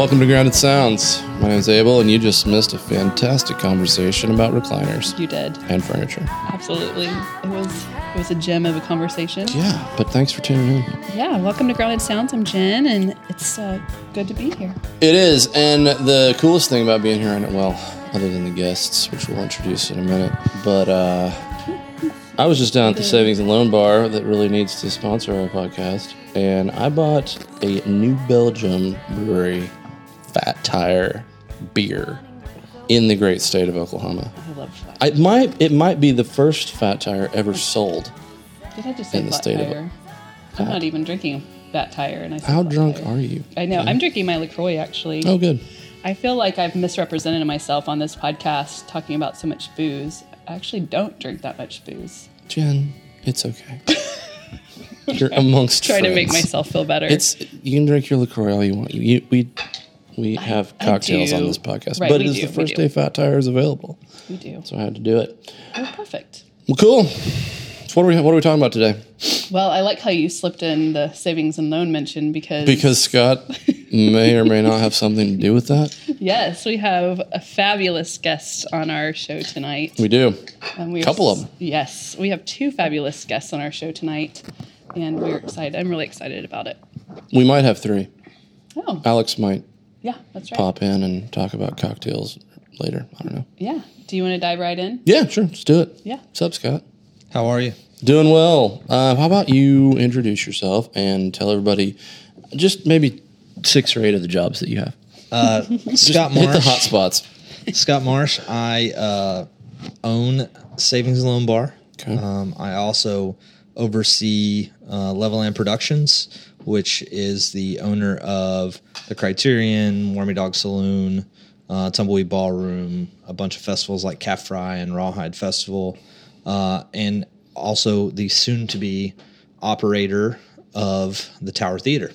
Welcome to Grounded Sounds. My name is Abel, and you just missed a fantastic conversation about recliners You did. and furniture. Absolutely. It was it was a gem of a conversation. Yeah, but thanks for tuning in. Yeah, welcome to Grounded Sounds. I'm Jen and it's uh, good to be here. It is, and the coolest thing about being here, and well, other than the guests, which we'll introduce in a minute, but uh, I was just down at the Savings and Loan Bar that really needs to sponsor our podcast, and I bought a New Belgium Brewery Fat Tire beer in the great state of Oklahoma. I love that. I might it might be the first Fat Tire ever sold. Did I just say in the flat state of- tire? I'm not even drinking that tire and I How drunk tire. are you? I know. I'm drinking my LaCroix actually. Oh, good. I feel like I've misrepresented myself on this podcast talking about so much booze. I actually don't drink that much booze. Jen, it's okay. You're amongst Trying to make myself feel better. It's you can drink your Lacroix all you want. You, we we have I cocktails on this podcast, Right, but it is do, the first day Fat Tire is available, we do. so I had to do it. Oh, perfect. Well, cool. So what are we what are we talking about today? Well, I like how you slipped in the savings and loan mention because Because Scott may or may not have something to do with that. yes, we have a fabulous guest on our show tonight. We do. And we Couple of them. Yes, we have two fabulous guests on our show tonight, and we're excited. I'm really excited about it. We might have three. Oh, Alex might yeah, that's right. pop in and talk about cocktails later. I don't know. Yeah. Do you want to dive right in? Yeah, sure. Let's do it. Yeah. What's up, Scott? How are you? Doing well. Uh, how about you introduce yourself and tell everybody just maybe six or eight of the jobs that you have. Scott Hit the Marsh. hot spots. Scott Marsh. I uh, own Savings and Loan Bar. Okay. Um, I also oversee uh, Levelland Productions, which is the owner of the Criterion, Wormy Dog Saloon, uh, Tumbleweed Ballroom, a bunch of festivals like Calf Fry and Rawhide Festival, uh, and also the soon-to-be operator of the Tower Theater.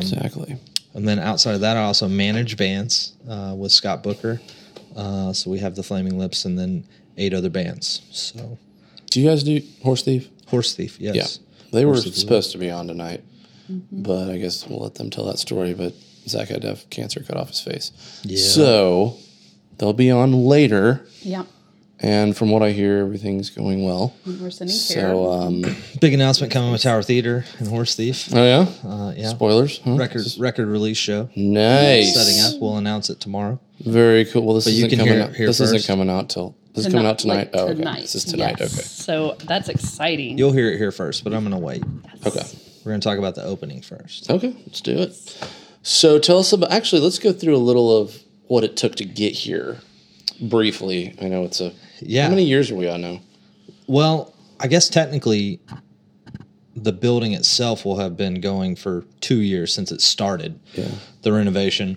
exactly. And then outside of that, I also manage bands uh, with Scott Booker. Uh, so we have the Flaming Lips and then eight other bands. So Do you guys do Horse Thief? Horse Thief, yes. Yeah. They were Thief supposed to be on tonight, but I guess we'll let them tell that story. But Zach had to have cancer cut off his face. Yeah. So they'll be on later. Yeah. And from what I hear, everything's going well. We're sending So, um, Big announcement coming with Tower Theater and Horse Thief. oh yeah, Uh, yeah. spoilers. Huh? Record record release show Nice. setting up. We'll announce it tomorrow. Very cool. Well, this you isn't can coming hear- out. hear this isn't coming out till this is coming out tonight. Like oh, okay. tonight. This is tonight. Yes. Okay. So that's exciting. You'll hear it here first, but I'm going to wait. Okay. We're going to talk about the opening first. Okay. Let's do it. So tell us about. Actually, let's go through a little of what it took to get here. Briefly, I know it's a. Yeah. How many years are we on now? Well, I guess technically the building itself will have been going for two years since it started. Yeah. The renovation.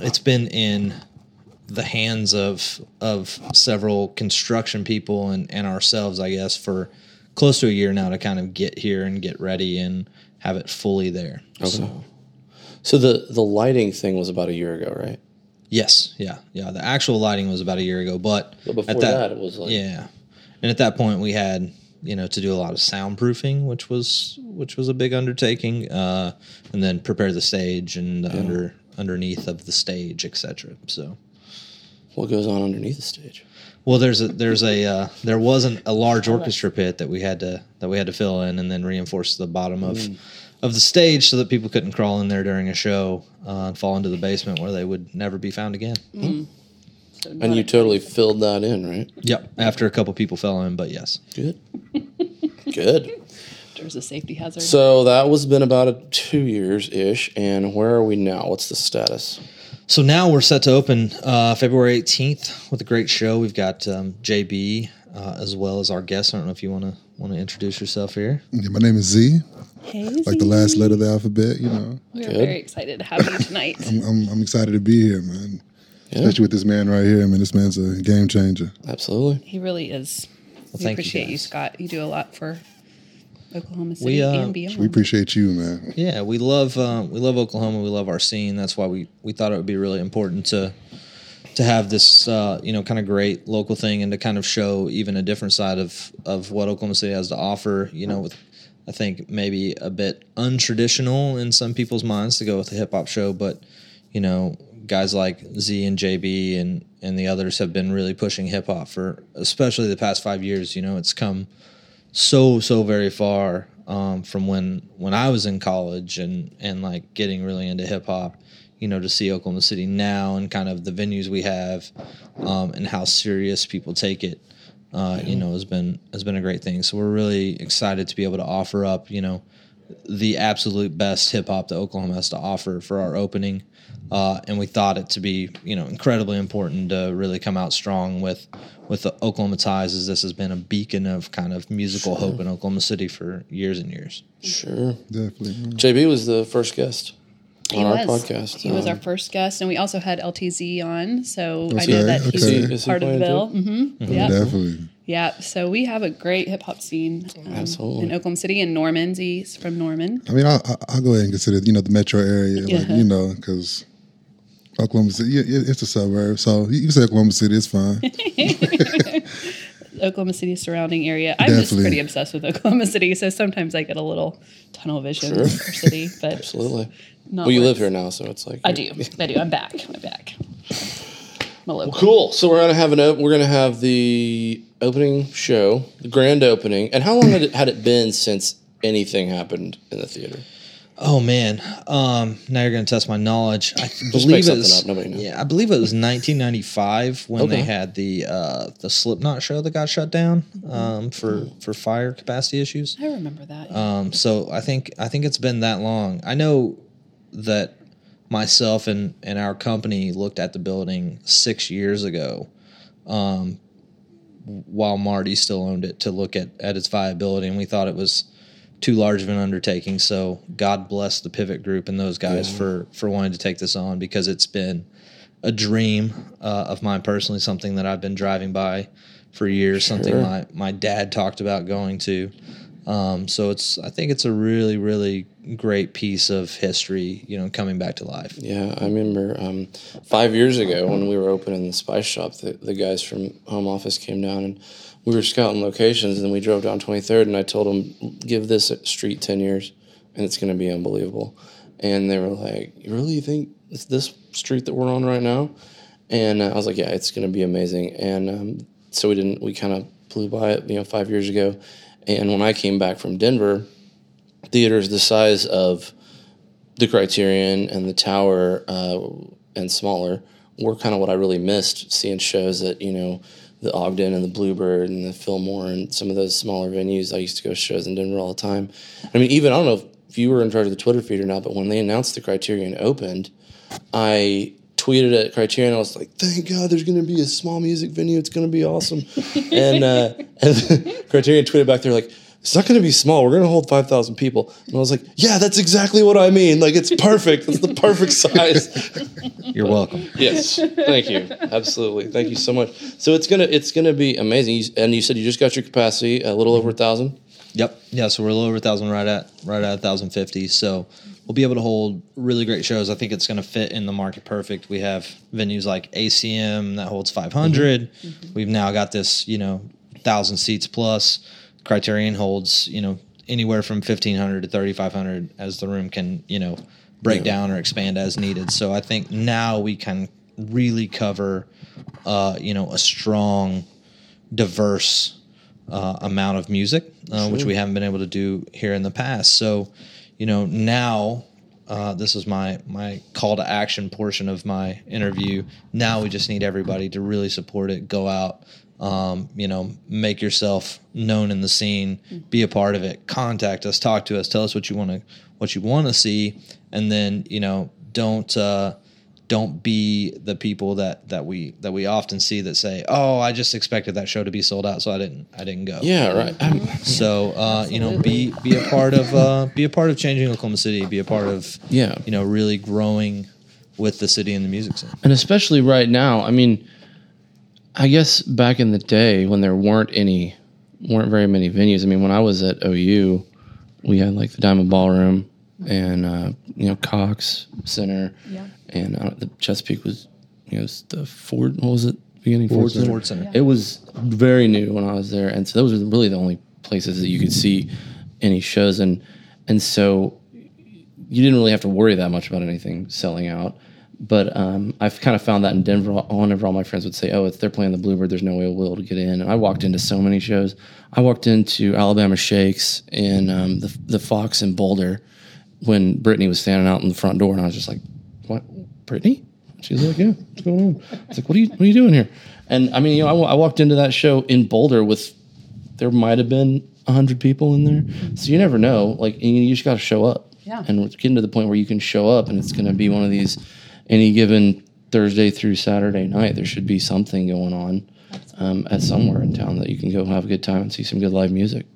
It's been in the hands of of several construction people and, and ourselves, I guess, for close to a year now to kind of get here and get ready and have it fully there. So So the the lighting thing was about a year ago, right? yes, yeah, yeah. The actual lighting was about a year ago, but, But before at that, it was like Yeah, and at that point we had you know to do a lot of soundproofing, which was which was a big undertaking, uh, and then prepare the stage and the under underneath of the stage, etc. So, what goes on underneath the stage. Well, there's a there's a uh, there wasn't a large orchestra pit that we had to that we had to fill in and then reinforce the bottom of. Of the stage, so that people couldn't crawl in there during a show uh, and fall into the basement where they would never be found again. So And you a- totally filled that in, right? Yep. After a couple people fell in, but yes. Good. Good. there's a safety hazard. So that was been about a two years ish, and where are we now? What's the status? So now we're set to open uh, February 18th with a great show. We've got um, JB uh, as well as our guest. I don't know if you want to want to introduce yourself here. Yeah, my name is Z, hey, like the last letter of the alphabet. You know, we're Good. very excited to have you tonight. I'm, I'm, I'm excited to be here, man. Yeah. Especially with this man right here. I mean, this man's a game changer. Absolutely. he really is. we thank you, appreciate you, guys. Scott. You do a lot for Oklahoma City We, uh, and beyond. We appreciate you, man. Yeah, we love uh, we love Oklahoma. We love our scene. That's why we, we thought it would be really important to to have this uh, you know kind of great local thing and to kind of show even a different side of of what Oklahoma City has to offer. You know, with I think maybe a bit untraditional in some people's minds to go with a hip hop show, but you know, guys like Z and JB and and the others have been really pushing hip hop for especially the past five years. You know, it's come so so very far um, from when when I was in college and and like getting really into hip hop. You know, to see Oklahoma City now and kind of the venues we have, um, and how serious people take it, uh, you know, has been has been a great thing. So we're really excited to be able to offer up, you know, the absolute best hip hop that Oklahoma has to offer for our opening. Uh, and we thought it to be, you know, incredibly important to really come out strong with with the Oklahoma ties, as this has been a beacon of kind of musical hope in Oklahoma City for years and years. Sure. Definitely. JB was the first guest on He our podcast. He was Um, our first guest, and we also had LTZ on. So I Okay, know that okay. he's Is he- is he part of the playing bill. too? hmm Yeah. Definitely. Yeah. So we have a great hip hop scene um, Absolutely. in Oklahoma City, and Norman's he's from Norman. I mean, I, I, I'll go ahead and consider, you know, the metro area, like, you know, because Oklahoma City, yeah, it's a suburb. So you can say Oklahoma City, it's fine. Oklahoma City surrounding area. I'm just pretty obsessed with Oklahoma City, so sometimes I get a little tunnel vision Sure. for city. But Absolutely. not Well, you live here now, so it's like I do. I do. I'm back. I'm back. I'm a. Cool. So we're gonna have an op- we're gonna have the opening show, the grand opening. And how long had it, had it been since anything happened in the theater? Oh man, um, now you're going to test my knowledge. I make believe it something was, up, knows. Yeah, I believe it was 1995 when Okay. they had the uh, the Slipknot show that got shut down um, for for fire capacity issues. I remember that. Um, so I think I think it's been that long. I know that myself and and our company looked at the building six years ago, um, while Marty still owned it to look at at its viability, and we thought it was too large of an undertaking. So God bless the Pivot Group and those guys for for wanting to take this on because it's been a dream uh, of mine personally, something that I've been driving by for years, something my my dad talked about going to. Um, so it's I think it's a really really great piece of history, you know, coming back to life. Yeah, I remember um, five years ago when we were opening the Spice Shop, the, the guys from home office came down and we were scouting locations, and we drove down 23rd, and I told them, give this street 10 years, and it's going to be unbelievable. And they were like, you really think it's this street that we're on right now? And I was like, yeah, it's going to be amazing. And um, so we didn't, we kind of blew by it, you know, five years ago. And when I came back from Denver, theaters the size of the Criterion and the Tower uh, and smaller were kind of what I really missed seeing shows at you know the Ogden and the Bluebird and the Fillmore and some of those smaller venues. I used to go to shows in Denver all the time. I mean, even I don't know if you were in charge of the Twitter feed or not, but when they announced the Criterion opened, I tweeted at Criterion. I was like, "Thank God, there's going to be a small music venue. It's going to be awesome." and uh, and Criterion tweeted back, they're like. It's not going to be small. We're going to hold 5,000 people. And I was like, yeah, that's exactly what I mean. Like, it's perfect. It's the perfect size. You're welcome. yes. Thank you. Absolutely. Thank you so much. So it's going to, it's going to be amazing. And you said you just got your capacity a little over a thousand. Yep. Yeah. So we're a little over a thousand, right at right at thousand fifty. So we'll be able to hold really great shows. I think it's going to fit in the market perfect. We have venues like ACM that holds five We've now got this, you know, thousand seats plus. Criterion holds, you know, anywhere from fifteen hundred to thirty five hundred as the room can, you know, break Yeah. down or expand as needed. So I think now we can really cover, uh, you know, a strong, diverse uh, amount of music, uh, which we haven't been able to do here in the past. So, you know, now uh, this is my my call to action portion of my interview. Now we just need everybody to really support it. Go out, um, you know, make yourself known in the scene, be a part of it. Contact us, talk to us, tell us what you want to what you want to see, and then you know, don't. Uh, don't be the people that that we that we often see that say, "Oh, I just expected that show to be sold out, so I didn't I didn't go." Yeah, right. I'm- So uh, you know, be be a part of uh, be a part of changing Oklahoma City. Be a part of Yeah. you know really growing with the city and the music scene. And especially right now, I mean, I guess back in the day when there weren't any, weren't very many venues. I mean, when I was at OU, we had like the Diamond Ballroom and uh, you know Cox Center, Yeah. and uh, the Chesapeake was, you know, it's the Ford. What was it? Beginning Ford, Ford Center. Center. Ford Center. It was very new when I was there, and so those were really the only places that you could see any shows, and and so you didn't really have to worry that much about anything selling out. But um, I've kind of found that in Denver, whenever all my friends would say, "Oh, if they're playing the Bluebird, there's no way we'll to get in." And I walked into so many shows. I walked into Alabama Shakes and um, the the Fox in Boulder when Brittany was standing out in the front door, and I was just like, "What, Brittany?" She's like, "Yeah, what's going on?" I was like, "What are you What are you doing here?" And I mean, you know, I, I walked into that show in Boulder with there might have been hundred people in there, so you never know. Like, and you just got to show up. Yeah. And it's getting to the point where you can show up, and it's going to be one of these any given Thursday through Saturday night. There should be something going on um, at somewhere in town that you can go have a good time and see some good live music.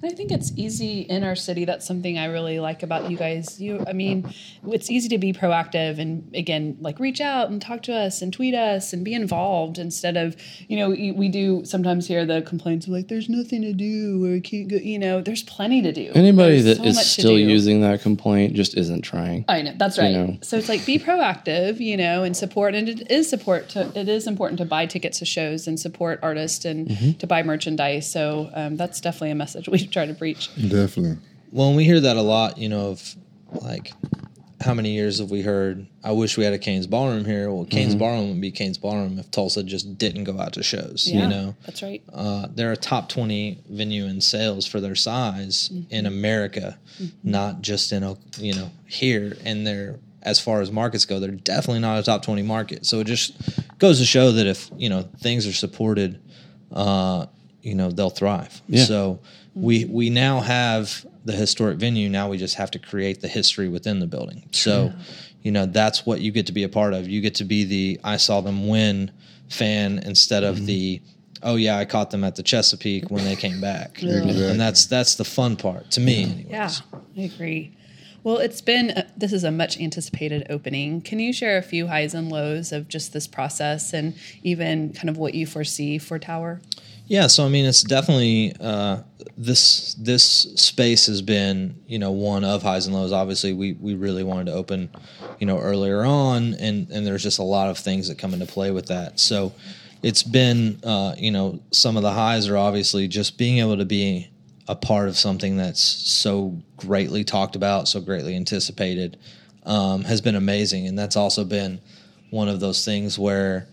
And I think it's easy in our city. That's something I really like about you guys. You, I mean, it's easy to be proactive and again, like reach out and talk to us and tweet us and be involved instead of, you know, we we do sometimes hear the complaints of like, there's nothing to do or I can't go. You know, there's plenty to do. Anybody There's that so is still using that complaint just isn't trying. I know that's right. know. So it's like be proactive, you know, and support. And it is support. To, it is important to buy tickets to shows and support artists and Mm-hmm. to buy merchandise. So um, that's definitely a message we try to preach. Definitely. Well, we hear that a lot, you know, of like how many years have we heard, I wish we had a Cain's Ballroom here. Well, Cain's Ballroom would be Cain's Ballroom if Tulsa just didn't go out to shows, Yeah, you know? that's right. Uh, they're a top 20 venue in sales for their size in America, not just in, a, you know, here. And they're, as far as markets go, they're definitely not a top 20 market. So it just goes to show that if, you know, things are supported, uh, you know, they'll thrive. Yeah. So we, we now have the historic venue. Now we just have to create the history within the building. So, you know, that's what you get to be a part of. You get to be the I saw them win fan instead of the oh yeah, I caught them at the Chesapeake when they came back. Exactly. And that's that's the fun part to me anyways. Yeah, I agree. Well, it's been uh, this is a much anticipated opening. Can you share a few highs and lows of just this process and even kind of what you foresee for Tower? Yeah, so I mean, it's definitely uh, this this space has been you know one of highs and lows. Obviously, we we really wanted to open you know earlier on, and and there's just a lot of things that come into play with that. So it's been uh, you know some of the highs are obviously just being able to be a part of something that's so greatly talked about, so greatly anticipated, um, has been amazing, and that's also been one of those things where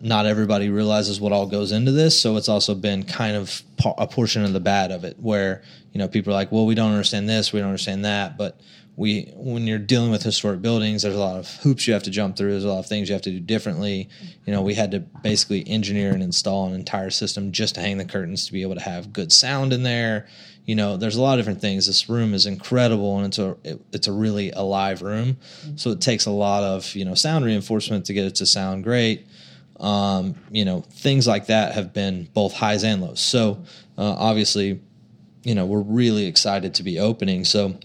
not everybody realizes what all goes into this. So it's also been kind of a portion of the bad of it, where you know people are like, "Well, we don't understand this, we don't understand that," but we when you're dealing with historic buildings, there's a lot of hoops you have to jump through. There's a lot of things you have to do differently. You know, we had to basically engineer and install an entire system just to hang the curtains to be able to have good sound in there. You know, there's a lot of different things. This room is incredible, and it's a it, it's a really alive room. Mm-hmm. So it takes a lot of you know sound reinforcement to get it to sound great um, you know, things like that have been both highs and lows. So uh, obviously, you know, we're really excited to be opening. So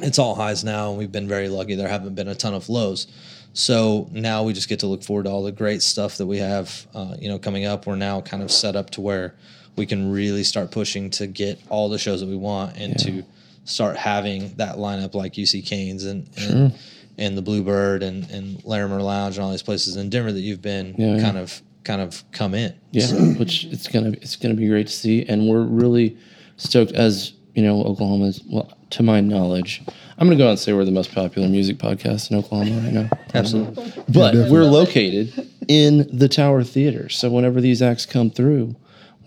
it's all highs now, and we've been very lucky. There haven't been a ton of lows. So now we just get to look forward to all the great stuff that we have, uh, you know, coming up. We're now kind of set up to where we can really start pushing to get all the shows that we want and to start having that lineup like UC Canes and, and and the Bluebird and, and Larimer Lounge and all these places in Denver that you've been Yeah, yeah. kind of kind of come in. Yeah, which it's gonna it's gonna be great to see, and we're really stoked. As you know, Oklahoma is well, to my knowledge, I'm gonna go out and say we're the most popular music podcast in Oklahoma right now. Absolutely. But we're located in the Tower Theater, so whenever these acts come through,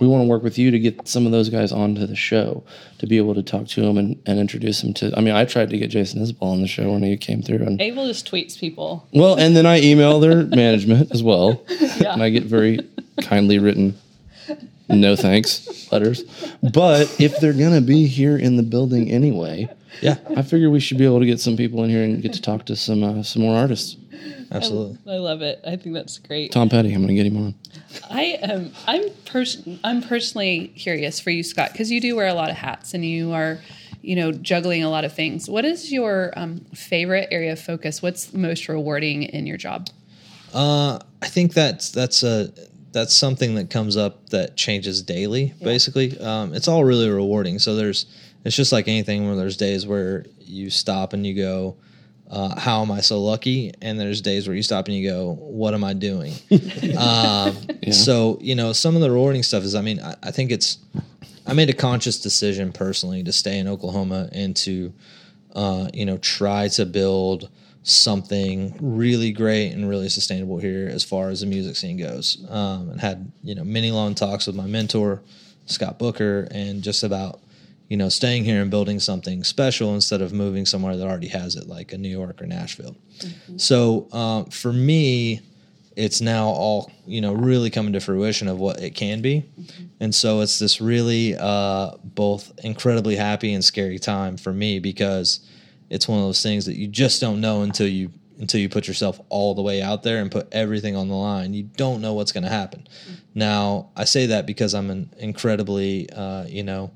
we want to work with you to get some of those guys onto the show to be able to talk to them and, and introduce them to. I mean, I tried to get Jason Isbell on the show when he came through, and Abel just tweets people. well, and then I email their management as well, Yeah. and I get very kindly written no thanks letters. But if they're gonna be here in the building anyway, Yeah, I figure we should be able to get some people in here and get to talk to some uh, some more artists. Absolutely. I love it. I think that's great. Tom Petty, I'm gonna get him on. I am. I'm pers- I'm personally curious for you, Scott, because you do wear a lot of hats and you are, you know, juggling a lot of things. What is your um, favorite area of focus? What's most rewarding in your job? Uh, I think that's that's a that's something that comes up that changes daily. Basically, um, it's all really rewarding. So there's it's just like anything where there's days where you stop and you go, uh, "How am I so lucky?" And there's days where you stop and you go, "What am I doing?" um, So you know, some of the rewarding stuff is, I mean, I, I think it's I made a conscious decision personally to stay in Oklahoma and to uh, you know try to build something really great and really sustainable here as far as the music scene goes. Um, and had you know many long talks with my mentor Scott Booker and just about you know staying here and building something special instead of moving somewhere that already has it like a New York or Nashville. So um, for me, it's now all you know really coming to fruition of what it can be, and so it's this really uh, both incredibly happy and scary time for me because it's one of those things that you just don't know until you until you put yourself all the way out there and put everything on the line. You don't know what's going to happen. Now, I say that because I'm an incredibly, uh, you know,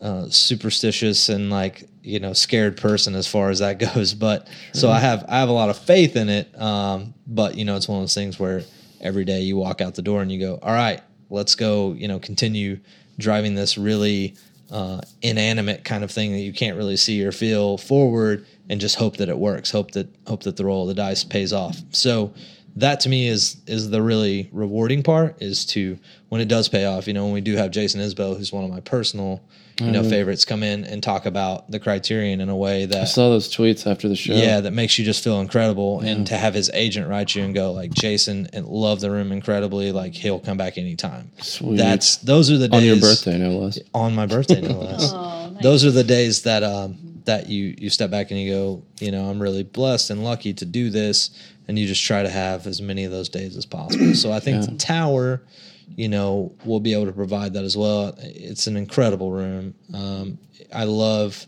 uh, superstitious and like you know scared person as far as that goes. But so I have I have a lot of faith in it. Um, but you know, it's one of those things where every day you walk out the door and you go, all right, let's go. You know, continue driving this really uh, inanimate kind of thing that you can't really see or feel forward and just hope that it works hope that hope that the roll of the dice pays off so that to me is is the really rewarding part is to when it does pay off you know when we do have jason isbell who's one of my personal you know favorites come in and talk about the criterion in a way I that saw those tweets after the show. yeah, that makes you just feel incredible. And to have his agent write you and go like, Jason, and love the room incredibly. Like he'll come back anytime. Sweet. That's those are the days on your birthday, no less. On my birthday, no less. Oh, nice. Those are the days that um that you you step back and you go, you know, I'm really blessed and lucky to do this, and you just try to have as many of those days as possible. So I think the tower you know, we'll be able to provide that as well. It's an incredible room. Um, I love,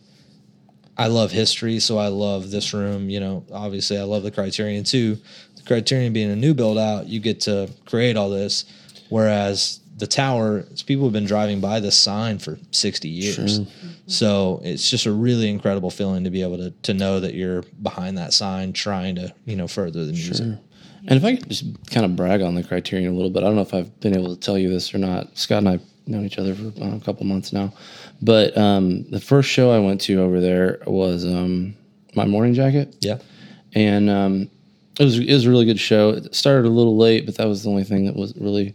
I love history, so I love this room. You know, obviously, I love the Criterion too. The Criterion being a new build out, you get to create all this, whereas the tower, people have been driving by this sign for sixty years. So it's just a really incredible feeling to be able to to know that you're behind that sign, trying to you know further the music. And if I could just kind of brag on the Criterion a little bit, I don't know if I've been able to tell you this or not. Scott and I known each other for uh, a couple months now, but um, the first show I went to over there was um, my Morning Jacket, Yeah. and um, it was it was a really good show. It started a little late, but that was the only thing that was really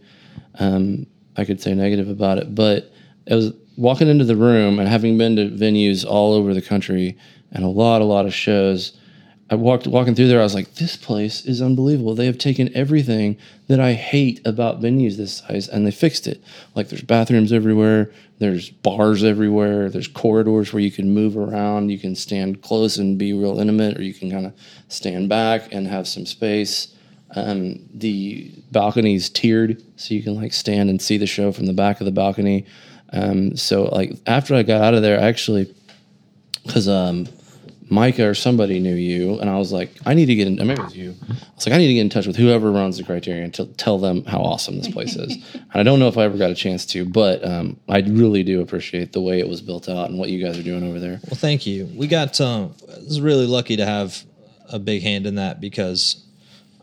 um, I could say negative about it. But it was walking into the room and having been to venues all over the country and a lot, a lot of shows. I walked walking through there. I was like, "This place is unbelievable. They have taken everything that I hate about venues this size, and they fixed it. Like there's bathrooms everywhere, there's bars everywhere, there's corridors where you can move around. You can stand close and be real intimate, or you can kind of stand back and have some space. Um, the balcony's tiered, so you can like stand and see the show from the back of the balcony. Um, so like after I got out of there, I actually because um, Micah or somebody knew you, and I was like, I need to get in. Maybe it was you. I was like, I need to get in touch with whoever runs the Criterion to tell them how awesome this place is. and I don't know if I ever got a chance to, but um, I really do appreciate the way it was built out and what you guys are doing over there. Well, thank you. We got um, I was really lucky to have a big hand in that because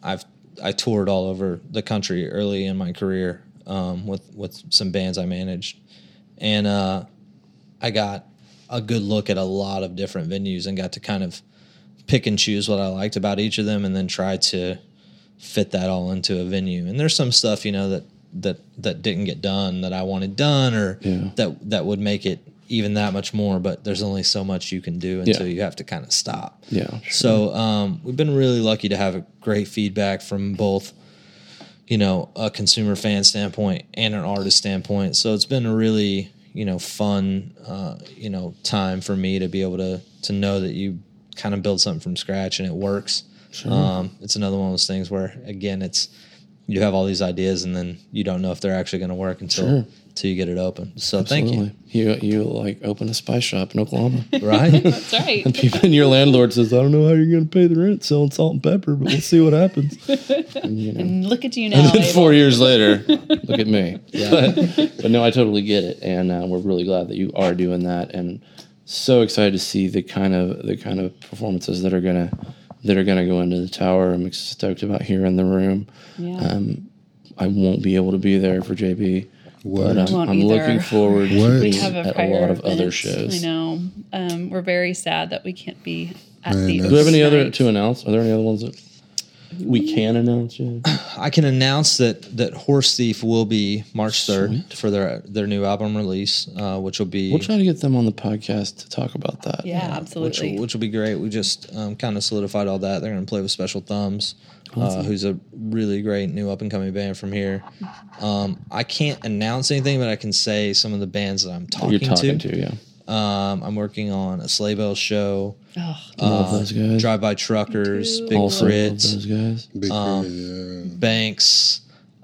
I've I toured all over the country early in my career um, with with some bands I managed, and uh, I got a good look at a lot of different venues and got to kind of pick and choose what I liked about each of them, and then try to fit that all into a venue. And there's some stuff you know that that that didn't get done that I wanted done, or Yeah. that that would make it even that much more. But there's only so much you can do until Yeah. you have to kind of stop. Yeah, sure. So um, we've been really lucky to have a great feedback from both, you know, a consumer fan standpoint and an artist standpoint. So it's been a really, you know, fun, uh, you know, time for me to be able to to know that you kind of build something from scratch and it works. Um, it's another one of those things where again, it's you have all these ideas and then you don't know if they're actually going to work until Sure. Until you get it open. So thank Absolutely. You you like open a spice shop in Oklahoma. Right. That's right. And people and your landlord says, I don't know how you're going to pay the rent selling salt and pepper, but we'll see what happens. And, you know. And look at you now. And then Abel. four years later, look at me. But, but no, I totally get it, and uh, we're really glad that you are doing that, and so excited to see the kind of the kind of performances that are gonna that are gonna go into the tower. I'm stoked about here in the room. Yeah. Um, I won't be able to be there for JB, What? but Won't I'm looking forward What? to being a at a lot of other shows. I know. Um, we're very sad that we can't be at Man, the. that's- Do we have any other night. to announce? Are there any other ones that? We can announce it. I can announce that that Horse Thief will be March third for their their new album release, uh, which will be We'll try to get them on the podcast to talk about that. Yeah, which absolutely. will, which will be great. We just um, kind of solidified all that. They're going to play with Special Thumbs, uh, who's a really great new up and coming band from here. Um, I can't announce anything, but I can say some of the bands that I'm talking, You're talking to. to, yeah. Um, I'm working on a Sleigh Bell show, oh, Love those guys. Drive By Truckers, too. Big also love Crits, those guys. Big Um, yeah. Banks,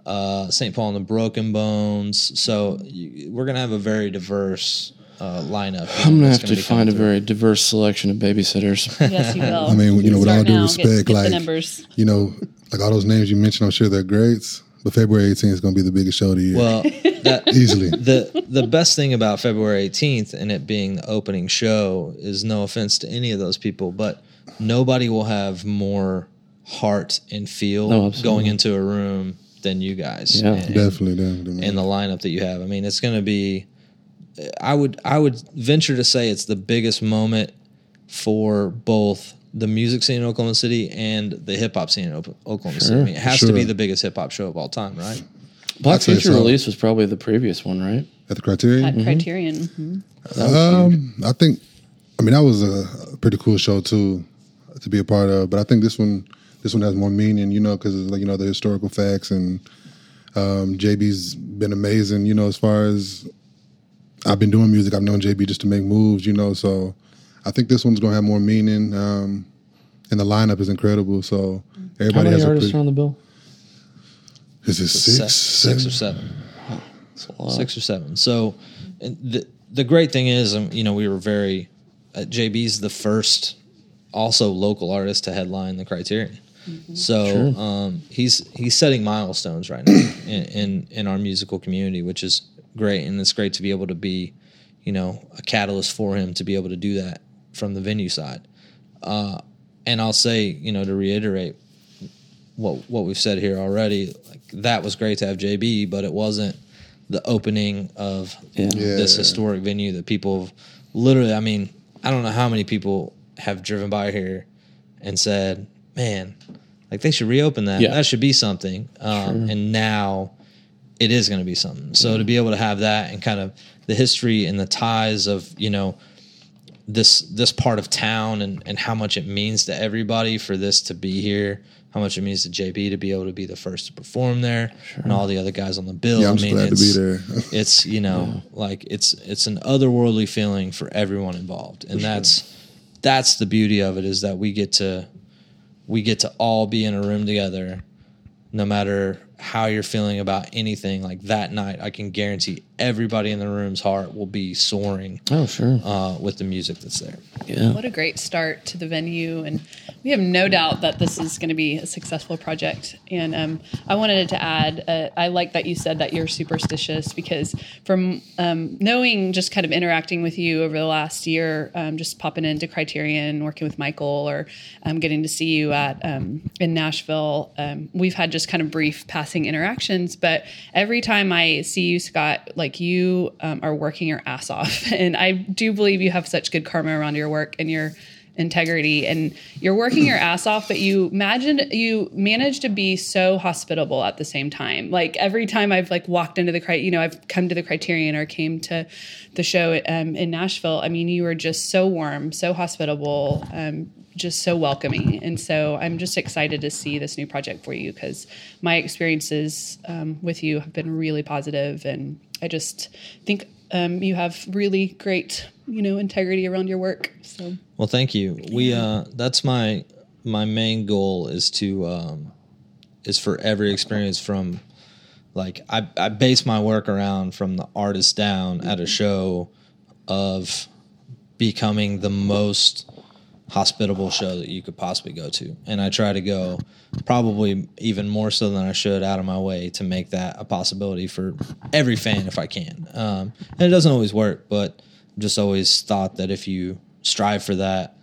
uh, St. Paul and the Broken Bones. So you, we're gonna have a very diverse uh, lineup. I'm gonna that's have to be find a through. very diverse selection of babysitters. yes, you will. I mean, you know, with all Start due now, respect, get, get like numbers. you know, like all those names you mentioned, I'm sure they're greats. But February 18th is going to be the biggest show of the year, well. That easily. the the best thing about February 18th and it being the opening show is no offense to any of those people, but nobody will have more heart and feel No, going into a room than you guys. Yeah. And- Definitely, definitely. and the lineup that you have. I mean, it's going to be. I would I would venture to say it's the biggest moment for both the music scene in Oklahoma City and the hip hop scene in Oklahoma Oklahoma City. I mean, it has to be the biggest hip hop show of all time, right? Black I'd Future release was probably the previous one, right? At the Criterion, At Criterion. mhm. um, I think, I mean, that was a, a pretty cool show too to be a part of. But I think this one, this one has more meaning, you know, because like you know the historical facts and um, JB's been amazing, you know, as far as I've been doing music. I've known JB just to make moves, you know. So I think this one's gonna have more meaning, um, and the lineup is incredible. So How everybody many has a artists pretty, are on the bill? is it Se- six, six or seven? seven. That's a lot. six or seven. So and the the great thing is, um, you know, we were very uh, JB's the first also local artist to headline the Criterion. So um, he's he's setting milestones right now in, in in our musical community, which is great, and it's great to be able to be, you know, a catalyst for him to be able to do that from the venue side. Uh, and I'll say, you know, to reiterate what what we've said here already, like that was great to have JB, but it wasn't the opening of Yeah. Yeah. this historic venue that people have literally I mean, I don't know how many people have driven by here and said, Man, like they should reopen that. Yeah. That should be something. Um, and now it is going to be something. So to be able to have that and kind of the history and the ties of, you know, this this part of town and, and how much it means to everybody for this to be here, how much it means to JB to be able to be the first to perform there, and all the other guys on the bill. Yeah, I'm I just mean, glad to it's, be there. it's you know like it's it's an otherworldly feeling for everyone involved, and that's that's the beauty of it is that we get to we get to all be in a room together, no matter how you're feeling about anything. Like that night, I can guarantee everybody in the room's heart will be soaring Oh, sure. uh, with the music that's there. yeah. What a great start to the venue, and we have no doubt that this is going to be a successful project. And um, I wanted to add, uh, I like that you said that you're superstitious because from um, knowing, just kind of interacting with you over the last year, um, just popping into Criterion, working with Michael, or um, getting to see you at um, in Nashville, um, we've had just kind of brief passing interactions. But every time I see you, Scott, like you um, are working your ass off, and I do believe you have such good karma around your work and your integrity and you're working your ass off but you imagine you manage to be so hospitable at the same time like every time i've like walked into the cri you know i've come to the criterion or came to the show um, in nashville i mean you were just so warm so hospitable um, just so welcoming and so i'm just excited to see this new project for you because my experiences um, with you have been really positive and i just think um, you have really great you know integrity around your work so Well, thank you. We uh, that's my my main goal is to um, is for every experience from like I, I base my work around from the artist down at a show of becoming the most hospitable show that you could possibly go to. And i try to go probably even more so than i should out of my way to make that a possibility for every fan if i can. Um, and it doesn't always work but i've just always thought that if you strive for that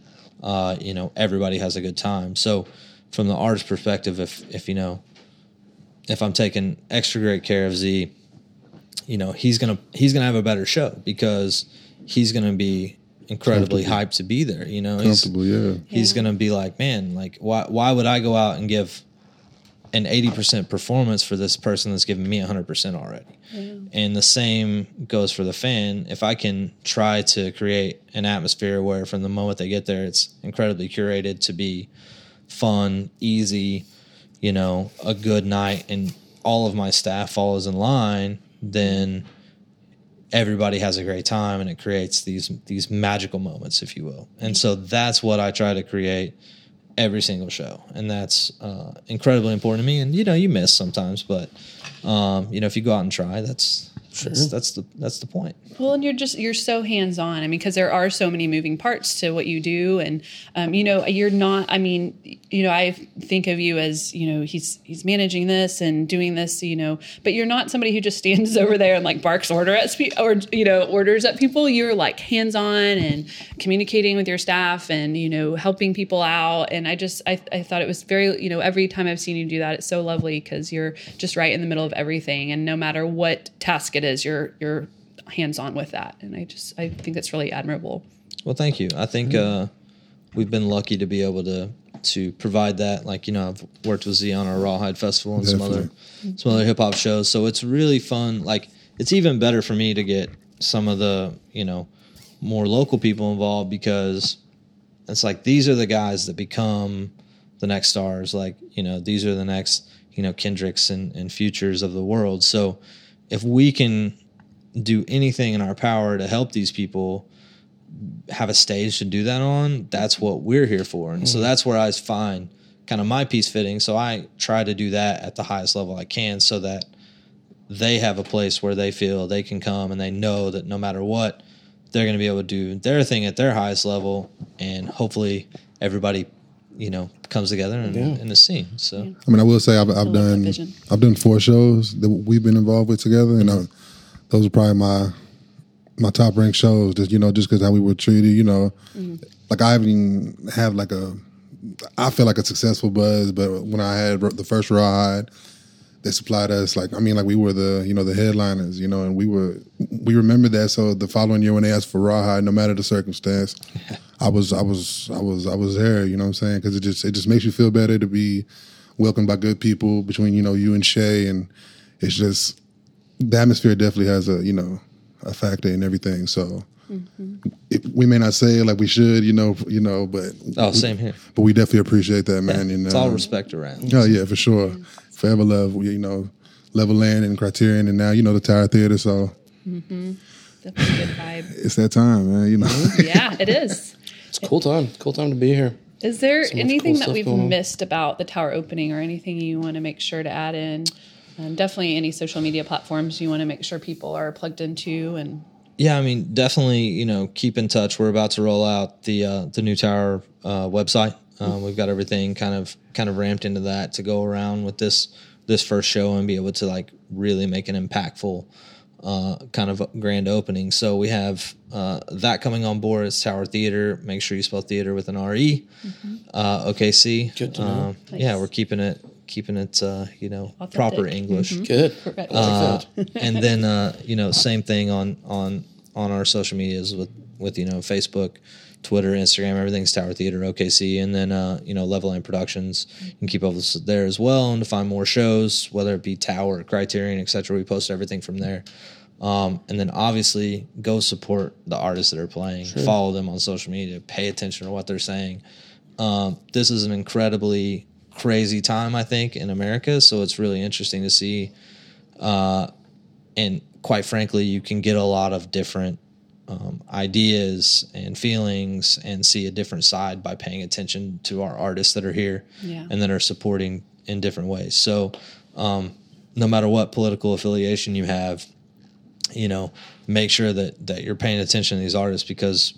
uh, you know everybody has a good time. So from the artist perspective if if you know if i'm taking extra great care of z you know he's gonna he's gonna have a better show because he's gonna be incredibly hyped to be there you know he's, yeah. he's Yeah. gonna be like man like why why would i go out and give an 80% performance for this person that's giving me 100% already. And the same goes for the fan. If I can try to create an atmosphere where from the moment they get there, it's incredibly curated to be fun, easy, you know, a good night, and all of my staff follows in line, then everybody has a great time and it creates these these magical moments if you will. And so that's what i try to create every single show. And that's uh, incredibly important to me. And you know you miss sometimes but um, you know if you go out and try that's that's, that's the that's the point. Well, and you're just you're so hands on. I mean, because there are so many moving parts to what you do, and um, you know, you're not. I mean, you know, I think of you as you know, he's he's managing this and doing this, you know, but you're not somebody who just stands over there and like barks order at spe- or you know orders at people. You're like hands on and communicating with your staff and you know helping people out. And I just I, I thought it was very you know every time I've seen you do that, it's so lovely because you're just right in the middle of everything, and no matter what task it is, you're you're hands on with that. And I just I think that's really admirable. Well, thank you. I think uh, we've been lucky to be able to to provide that. Like you know, I've worked with Z on our Rawhide Festival and some other some other hip hop shows. So it's really fun. Like it's even better for me to get some of the you know more local people involved because it's like these are the guys that become the next stars. Like you know, these are the next you know Kendricks and, and futures of the world. So if we can do anything in our power to help these people have a stage to do that on, that's what we're here for. And so mm-hmm. that's where I find kind of my piece fitting. So I try to do that at the highest level I can so that they have a place where they feel they can come and they know that no matter what, they're going to be able to do their thing at their highest level. And hopefully everybody, you know, comes together in, in the scene. So I mean, I will say I've, I've done. I've done four shows that we've been involved with together, and I, those are probably my my top ranked shows. Just you know, just because how we were treated. You know, mm-hmm. like I haven't even have like a I feel like a successful buzz, but when I had the first rawhide, they supplied us like I mean like we were the you know the headliners you know and we were we remember that so the following year when they asked for rawhide no matter the circumstance I was I was I was I was there you know what I'm saying because it just it just makes you feel better to be welcomed by good people between you know you and Shay and it's just the atmosphere definitely has a you know a factor in everything so mm-hmm. it, we may not say it like we should you know you know but oh, same here. but we definitely appreciate that man you know It's all respect around. Oh yeah, for sure. Forever love, we, you know, Levelland and Criterion, and now you know the Tower Theater. So mm-hmm. Definitely good vibe. it's that time, man. You know, Yeah, it is. It's a cool time. Cool time to be here. Is there much anything cool that we've missed about the tower opening or anything you want to make sure to add in? Um, definitely any social media platforms you want to make sure people are plugged into and Yeah, I mean, definitely. You know, keep in touch. We're about to roll out the uh, the new tower uh, website. Um, we've got everything kind of kind of ramped into that to go around with this this first show and be able to like really make an impactful uh, kind of grand opening. So we have uh, that coming on board. It's Tower Theater. Make sure you spell theater with an R E. Uh, OKC. Good to know. Um, Yeah, we're keeping it keeping it uh, you know Authentic. proper English. Good. Correct. I like that. and then uh, you know same thing on on on our social medias with with you know Facebook, Twitter, Instagram, everything's Tower Theater OKC, and then uh, you know Levelland Productions. You can keep up with there as well, and to find more shows, whether it be Tower, Criterion, etc. We post everything from there. Um, and then obviously go support the artists that are playing. Follow them on social media. Pay attention to what they're saying. Um, this is an incredibly crazy time, I think, in America. So it's really interesting to see and quite frankly, you can get a lot of different um, ideas and feelings and see a different side by paying attention to our artists that are here Yeah. and that are supporting in different ways. So, um, no matter what political affiliation you have, you know, make sure that that you're paying attention to these artists because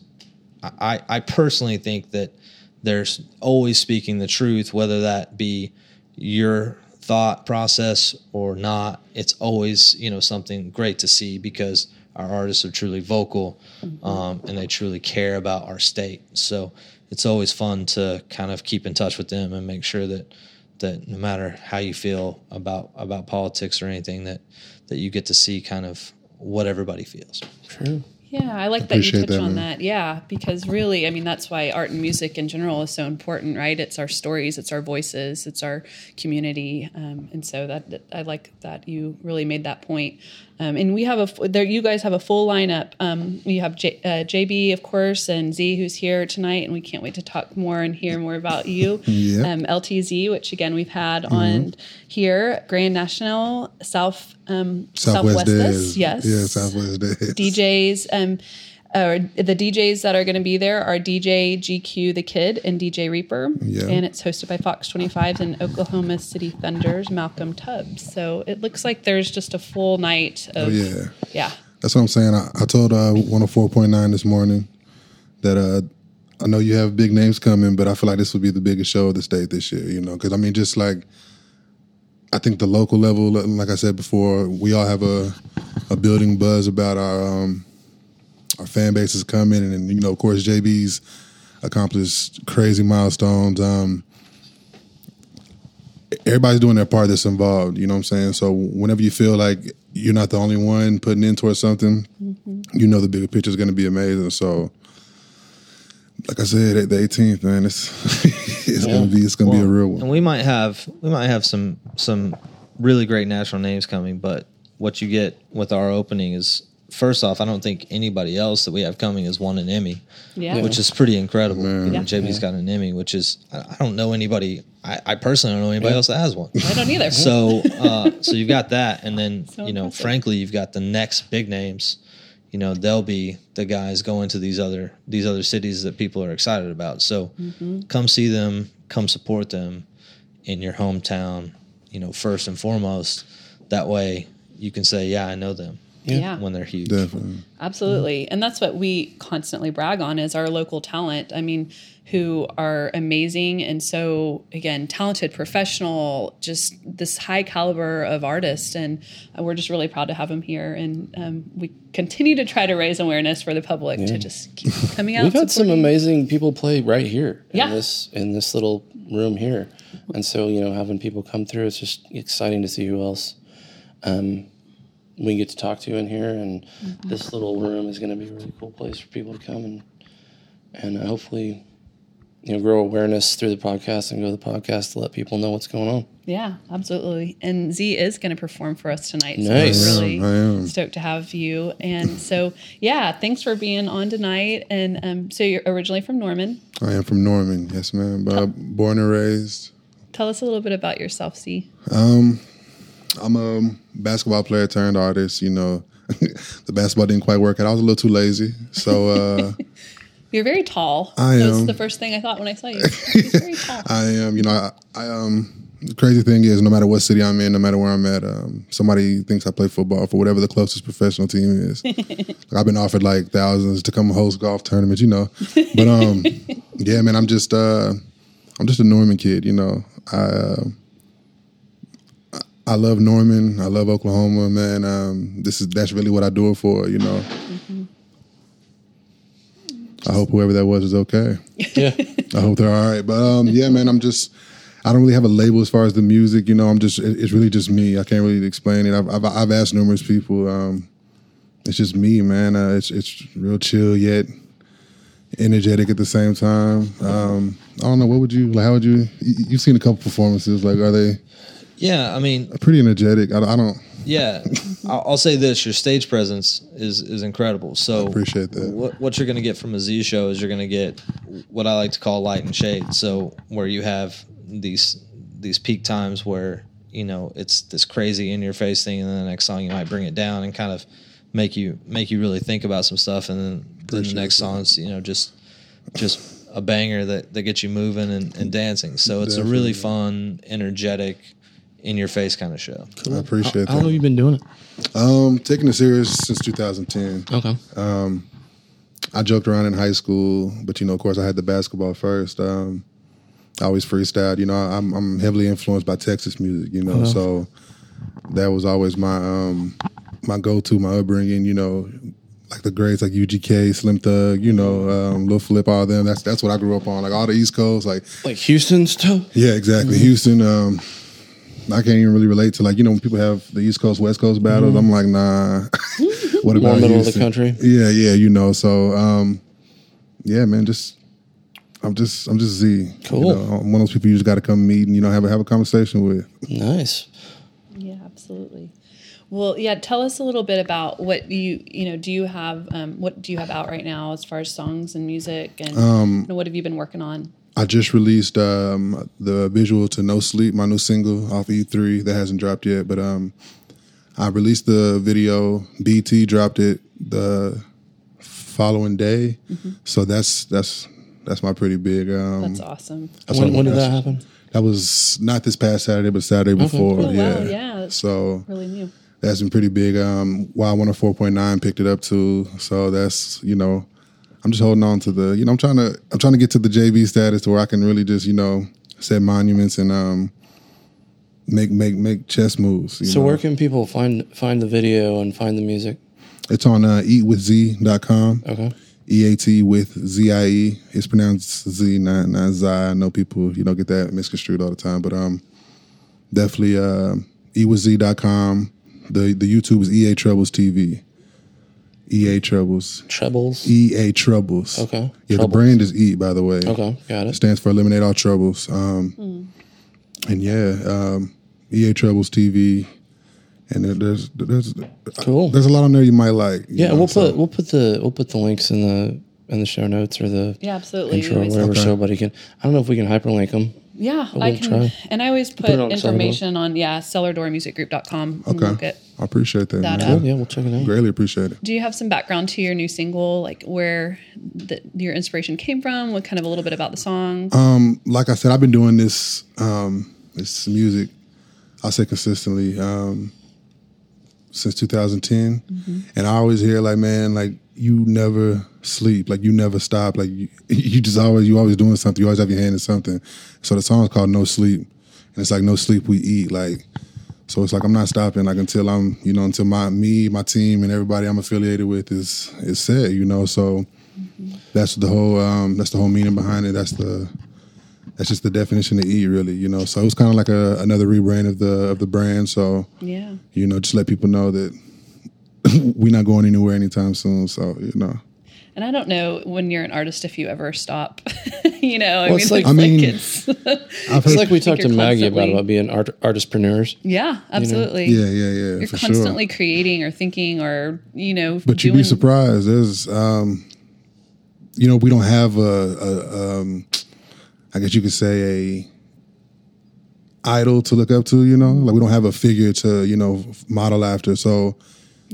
I, I personally think that there's always speaking the truth, whether that be your thought process or not. It's always you know something great to see because our artists are truly vocal um, and they truly care about our state. So it's always fun to kind of keep in touch with them and make sure that that no matter how you feel about about politics or anything that that you get to see kind of what everybody feels. True. Yeah, I like that you touch that, on man. that. Yeah, because really, I mean, that's why art and music in general is so important, right? It's our stories, it's our voices, it's our community, um, and so that, that- I like that you really made that point. Um, and we have a there. You guys have a full lineup. Um, you have J, uh, JB, of course, and Z, who's here tonight, and we can't wait to talk more and hear more about you. Um, LTZ, which again we've had on here, Grand National, South um, Southwest Southwest, Des. yes, Yeah, Southwest Des. DJs. Um, uh, the DJs that are going to be there are DJ GQ the Kid and DJ Reaper, Yeah. and it's hosted by Fox 25 and Oklahoma City Thunder's Malcolm Tubbs. So it looks like there's just a full night of Oh, yeah. yeah. That's what I'm saying. I, I told uh, 104.9 this morning that uh, I know you have big names coming, but I feel like this will be the biggest show of the state this year. You know, because I mean, just like I think the local level, like I said before, we all have a a building buzz about our um, our fan base is coming, and, and you know, of course, JB's accomplished crazy milestones. Um, everybody's doing their part that's involved. You know what I'm saying? So whenever you feel like you're not the only one putting in towards something, you know the bigger picture is going to be amazing. So, like I said, at the 18th, man, it's it's gonna be it's gonna be a real one. And we might have we might have some some really great national names coming, but what you get with our opening is first off, I don't think anybody else that we have coming has won an Emmy, Yeah. which is pretty incredible. Man. Yeah. JB's got an Emmy, which is I I don't know anybody. I, I personally don't know anybody else that has one. I don't either. So uh, so you've got that, and then So you know, impressive. frankly, you've got the next big names. You know, they'll be the guys going to these other these other cities that people are excited about. So Mm-hmm. come see them, come support them in your hometown. You know, first and foremost. That way, you can say, "Yeah, I know them." Yeah. when they're huge. Definitely. Absolutely. And that's what we constantly brag on is our local talent. I mean, who are amazing and so again, talented, professional, just this high caliber of artists and uh, we're just really proud to have them here and um, we continue to try to raise awareness for the public to just keep coming out. We've had some amazing people play right here in Yeah. this in this little room here, and so you know having people come through, it's just exciting to see who else um, we get to talk to you in here, and Mm-hmm. this little room is going to be a really cool place for people to come and and uh, hopefully you know grow awareness through the podcast and go to the podcast to let people know what's going on. Yeah, absolutely. And Z is going to perform for us tonight. So Nice. we're I really I am. stoked to have you. And so, yeah, thanks for being on tonight. And um, so you're originally from Norman. I am from Norman, yes, ma'am. But born and raised. Tell us a little bit about yourself, Z. Um, I'm a basketball player turned artist. You know, the basketball didn't quite work out. I was a little too lazy, so. Uh, You're very tall. I am. the first thing I thought when I saw you. He's very tall. I am, you know, I, I um. The crazy thing is, no matter what city I'm in, no matter where I'm at, um, somebody thinks I play football for whatever the closest professional team is. I've been offered like thousands to come host golf tournaments, you know. But um, yeah, man, I'm just uh, I'm just a Norman kid, you know. I uh, I- love Norman. I love Oklahoma, man. Um, this is that's really what I do it for, you know. I hope whoever that was is okay. Yeah, I hope they're all right. But um, yeah, man, I'm just. I don't really have a label as far as the music. You know, I'm just. it- It's really just me. I can't really explain it. I've I've, I've asked numerous people. Um, it's just me, man. Uh, it's it's real chill yet energetic at the same time. Um, I don't know. What would you? Like, how would you- You've seen a couple performances. Like, are they Yeah, I mean, pretty energetic? I, I don't. Yeah, I'll, I'll say this: your stage presence is is incredible. So appreciate that. What, what you're going to get from a Z show is you're going to get what I like to call light and shade. So where you have these these peak times where you know it's this crazy in your face thing, and then the next song you might bring it down and kind of make you make you really think about some stuff, and then, then the next song's you know just just a banger that, that gets you moving and, and dancing. So it's a really fun, energetic, in your face kind of show. I appreciate that. How long have you been doing it? Um, taking it serious since 2010. Okay. I joked around in high school, but you know, of course, I had the basketball first. Um, I always freestyled. You know, I'm I'm heavily influenced by Texas music. You know, so that was always my um my go to, my upbringing. You know, like the greats like UGK, Slim Thug. You know, um, Lil Flip, all them. That's that's what I grew up on. Like all the East Coast. Like Like Houston stuff. yeah, exactly. Houston. Um, I can't even really relate to like you know when people have the East Coast West Coast battles. I'm like nah. what More about middle of the country. Yeah, yeah, you know. So, um, yeah, man, just I'm just I'm just Z. You Cool. know, I'm one of those people you just got to come meet and you know have a have a conversation with. Nice. Yeah, absolutely. Well, yeah. Tell us a little bit about what you you know. Do you have um, what do you have out right now as far as songs and music, and Um, you know, what have you been working on? I just released um, the visual to No Sleep, my new single off E3 that hasn't dropped yet. But um, I released the video. BET dropped it the following day, so that's that's that's my pretty big. Um, That's awesome. that's When, what- when did that happen? That was not this past Saturday, but Saturday before. Oh, wow, yeah, yeah, So Really new. that's been pretty big. Um, Wild 104.9 picked it up too. So that's you know, I'm just holding on to the you know I'm trying to I'm trying to get to the JB status to where I can really just you know set monuments and um make make make chess moves. you So know. where can people find find the video and find the music? it's on uh, eatwithz.com. Okay. EAT with ZIE. It's pronounced Z, not not Zi. Know people you know get that misconstrued all the time, but um, definitely uh, eatwithz.com. The the YouTube is EA Troubles TV. EA Troubles. Troubles. EA Troubles. Okay. Yeah, the brand is Eat, by the way. Okay, got It it. stands for Eliminate All Troubles. Um, And yeah, um, EA Troubles TV. And there's there's Cool. there's a lot on there you might like. you Yeah, know, we'll so- put we'll put the we'll put the links in the in the show notes or the Yeah, absolutely. intro or whatever, Okay. so everybody can. I don't know if we can hyperlink them. Yeah, We'll I can. try. And I always put, put information on, yeah, cellardoormusicgroup.com. and Okay. Look at, I appreciate that. that man. up. Yeah, we'll check it out. Greatly appreciate it. do you have some background to your new single, like where the, your inspiration came from? What kind of a little bit about the song? Um, like I said, I've been doing this um, this music. I say consistently um, since 2010, and I always hear like, man, like you never sleep, like you never stop, like you, you just always you always doing something. You always have your hand in something. So the song's called No Sleep, and it's like no sleep we eat, like. So it's like I'm not stopping. Like until I'm you know until my me my team and everybody I'm affiliated with is is set you know? So that's the whole um, that's the whole meaning behind it. That's the that's just the definition of eat really you know? So it was kind of like a another rebrand of the of the brand. So yeah. you know just let people know that we're not going anywhere anytime soon. So you know And I don't know when you're an artist if you ever stop. you know, I Well, mean, it's like- it's I mean, it's, I've It's like we talked to Maggie about about being art, artistpreneurs. yeah, absolutely. yeah yeah yeah You're for constantly sure creating or thinking or you know, but you'd be surprised there's um you know we don't have a, a um i guess you could say a idol to look up to you know like we don't have a figure to you know model after so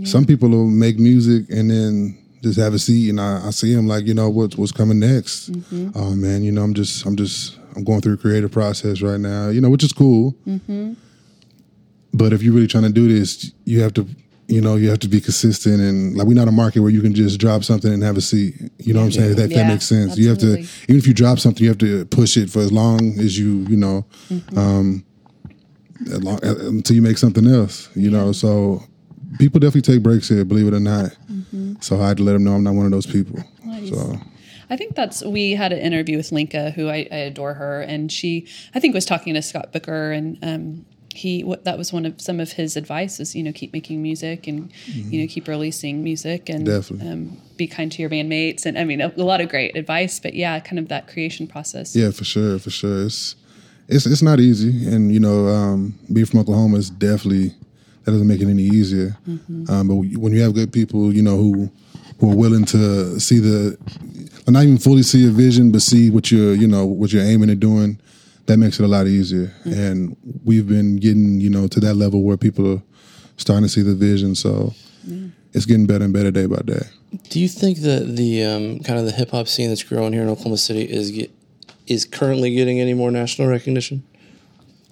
some people will make music and then just have a seat and i, I see him like you know what, what's coming next oh man you know i'm just i'm just i'm going through a creative process right now you know which is cool but if you're really trying to do this, you have to, you know, you have to be consistent and like we're not a market where you can just drop something and have a seat. You know what I'm saying? If that, that Yeah, makes sense. You have to, even if you drop something, you have to push it for as long as you, you know, Mm-hmm. um, long, uh, until you make something else. You know, so people definitely take breaks here, believe it or not. So I had to let them know I'm not one of those people. Mm-hmm. Nice. So I think that's we had an interview with Linka, who I, I adore her, and she I think was talking to Scott Booker, and um, he what that was one of some of his advice is you know keep making music and you know keep releasing music and Definitely. um, be kind to your bandmates, and I mean a, a lot of great advice, but yeah, kind of that creation process. Yeah, for sure, for sure. It's it's it's not easy, and you know, um, being from Oklahoma is definitely that doesn't make it any easier. Um, but when you have good people, you know, who who are willing to see the, not even fully see a vision, but see what you're, you know, what you're aiming at doing, that makes it a lot easier. And we've been getting, you know, to that level where people are starting to see the vision. So it's getting better and better day by day. Do you think that the um, kind of the hip hop scene that's growing here in Oklahoma City is get, is currently getting any more national recognition?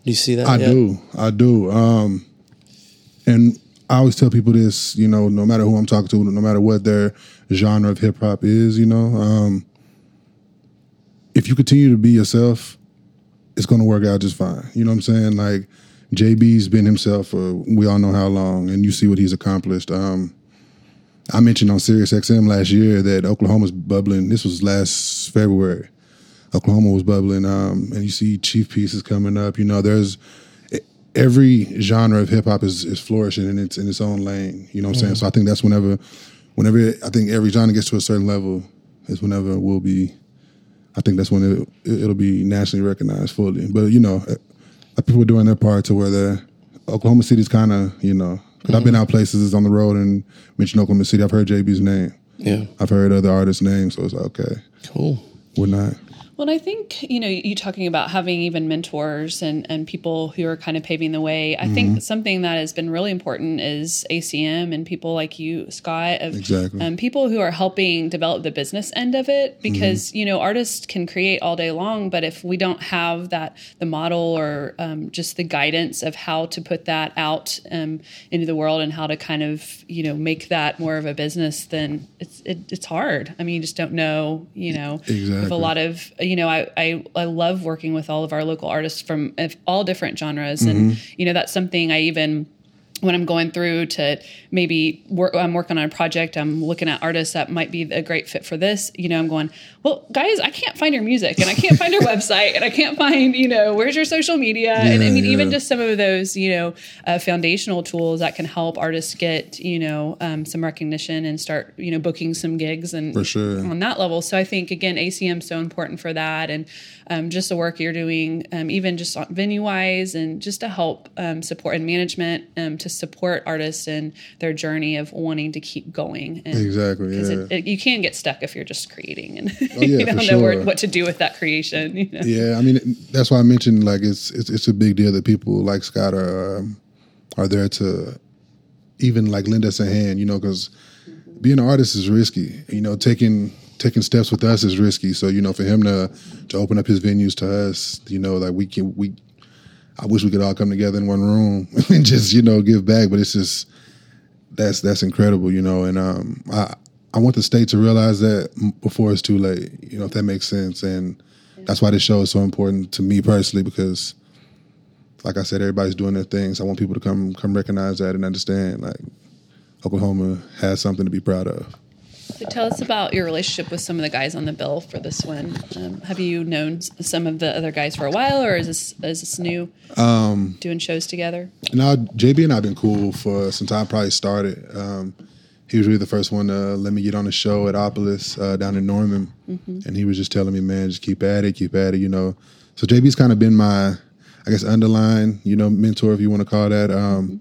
Do you see that? I yet? do. I do. Um, and I always tell people this, you know, no matter who I'm talking to, no matter what their genre of hip hop is, you know, um, if you continue to be yourself, it's going to work out just fine. You know what I'm saying? Like JB's been himself for we all know how long, and you see what he's accomplished. Um, I mentioned on Sirius XM last year that Oklahoma's bubbling. This was last February. Oklahoma was bubbling, um, and you see chief pieces coming up. You know, there's every genre of hip hop is, is flourishing in its in its own lane. You know what I'm saying? So I think that's whenever, whenever I think every genre gets to a certain level, is whenever we'll be. I think that's when it, it'll be nationally recognized fully. But you know, uh, people are doing their part to where the Oklahoma City's kind of you know. because I've been out places on the road and mentioned Oklahoma City. I've heard JB's name. Yeah. I've heard other artists' names, so it's like okay, Cool. we're not. Well, and I think you know you talking about having even mentors and and people who are kind of paving the way. I Mm-hmm. think something that has been really important is ACM and people like you, Scott, of Exactly. um, people who are helping develop the business end of it. Because Mm-hmm. you know artists can create all day long, but if we don't have that the model or um, just the guidance of how to put that out um, into the world and how to kind of you know make that more of a business, then it's it, it's hard. I mean, you just don't know. You know, Exactly. a lot of you know I, I i love working with all of our local artists from all different genres. And mm-hmm. you know that's something i even when i'm going through to maybe work i'm working on a project i'm looking at artists that might be a great fit for this you know i'm going well guys i can't find your music and i can't find your website and i can't find you know where's your social media and i Yeah, mean even just some of those you know uh, foundational tools that can help artists get you know um, some recognition and start you know booking some gigs and sure. on that level. So I think again, ACM is so important for that, and um, just the work you're doing, um, even just venue wise, and just to help um, support and management um, to support artists in their journey of wanting to keep going. And, Exactly, 'cause yeah. it, it, you can get stuck if you're just creating and yeah, you don't know where, what to do with that creation. You know? Yeah, I mean that's why I mentioned like it's it's, it's a big deal that people like Scott are um, are there to even like lend us a hand, you know, because being an artist is risky. You know, taking taking steps with us is risky. So you know, for him to to open up his venues to us, you know, like we can we. I wish we could all come together in one room and just you know give back, but it's just that's that's incredible, you know. And um, I I want the state to realize that before it's too late, you know, if that makes sense. And that's why this show is so important to me personally because, like I said, everybody's doing their things. I want people to come come recognize that and understand like Oklahoma has something to be proud of. So tell us about your relationship with some of the guys on the bill for this one. Um, have you known some of the other guys for a while, or is this is this new? Um, doing shows together. Now, JB and I have been cool for since I probably started. Um, he was really the first one to let me get on the show at Opolis uh, down in Norman, and he was just telling me, "Man, just keep at it, keep at it." You know, so JB's kind of been my, I guess, underline, you know, mentor if you want to call that. Um,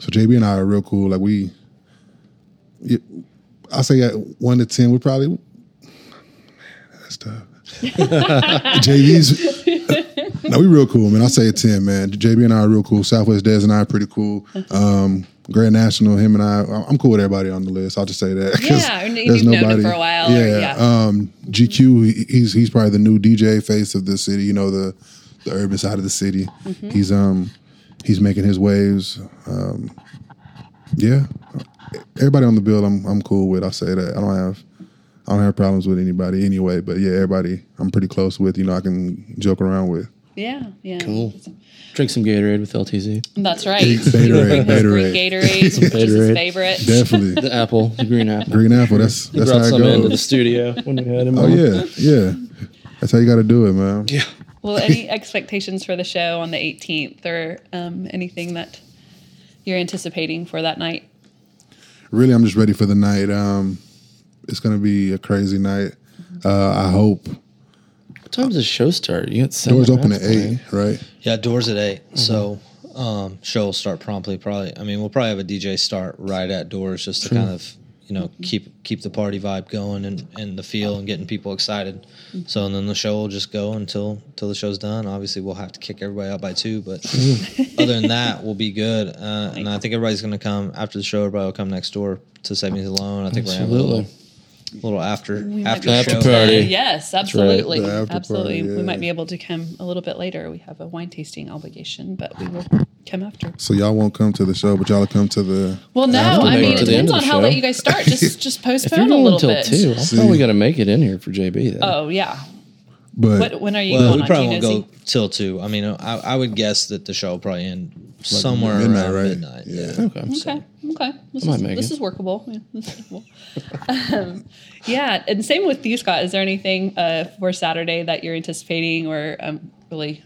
so JB and I are real cool. Like we, I say at one to ten, we're probably. That's tough. JB's no, we real cool, man. I say a ten, man. JB and I are real cool. Southwest Des and I are pretty cool. Um, Grand National, him and I, I'm cool with everybody on the list. I'll just say that. Yeah, known him for a while, or- yeah. Um, GQ, he- he's he's probably the new DJ face of the city. You know the the urban side of the city. Mm-hmm. He's um he's making his waves. Um, yeah, everybody on the bill, I'm I'm cool with. I say that. I don't have. I don't have problems with anybody anyway, but yeah, everybody I'm pretty close with. You know, I can joke around with. Yeah, yeah. Cool. Drink some Gatorade with LTZ. That's right. Gatorade, His Gatorade. green Gatorade, which is his favorite. Definitely. The apple, the green apple. Green apple, that's He that's brought how it some into the studio when we had him. Oh on. yeah, yeah. That's how you gotta do it, man. Yeah. Well, any expectations for the show on the 18th, or um, anything that you're anticipating for that night? Really I'm just ready for the night. Um it's gonna be a crazy night. Uh I hope. What time does the show start? You got seven Doors open at eight, man. right? Yeah, doors at 8 Mm-hmm. So um, show will start promptly. Probably. I mean, we'll probably have a DJ start right at doors just to kind of you know mm-hmm. keep keep the party vibe going and, and the feel and getting people excited. Mm-hmm. So and then the show will just go until until the show's done. Obviously, we'll have to kick everybody out by two, but mm-hmm. other than that, we'll be good. Uh, and I think everybody's going to come after the show. Everybody will come next door to Savings Alone. I think we're gonna have a little, little after after, After show. party. Yes, absolutely, The after absolutely. party, We might be able to come a little bit later. We have a wine tasting obligation, but we will come after. So y'all won't come to the show, but y'all will come to the Well, no, after I mean it it to the end depends on the how late you guys start. Just just If you're postpone a going little until bit. two, I'll probably got to make it in here for JB then. Oh yeah. but What, when are you Well, going we on? probably won't go till two. I mean, I, I would guess that the show will probably end somewhere midnight, around right? midnight. Yeah. Yeah. Okay. Okay. Okay. This, is, this it. is workable. Yeah, this is workable. um, yeah, and same with you, Scott. Is there anything uh, for Saturday that you're anticipating or um, really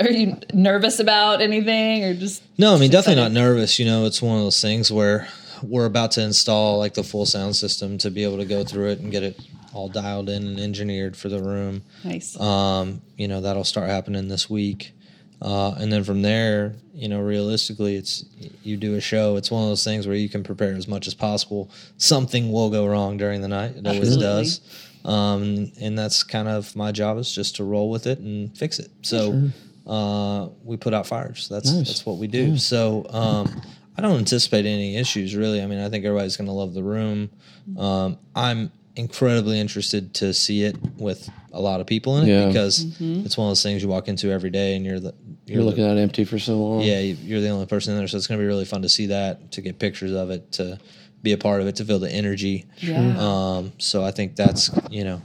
are you nervous about anything or just No, I mean just definitely not nervous. You know, it's one of those things where we're about to install like the full sound system to be able to go through it and get it all dialed in and engineered for the room. Nice. Um, you know, that'll start happening this week. Uh, and then from there, you know, realistically, it's you do a show. It's one of those things where you can prepare as much as possible. Something will go wrong during the night. It always Absolutely. does. Um, and that's kind of my job is just to roll with it and fix it. So uh, we put out fires. That's Nice. that's what we do. So um, I don't anticipate any issues really. I mean, I think everybody's going to love the room. Um, I'm incredibly interested to see it with a lot of people in it Yeah. because Mm-hmm. it's one of those things you walk into every day and you're the You're looking at it empty for so long. yeah you- you're the only person in there, so it's going to be really fun to see that, to get pictures of it, to be a part of it, to feel the energy. yeah. Um, so I think that's you know,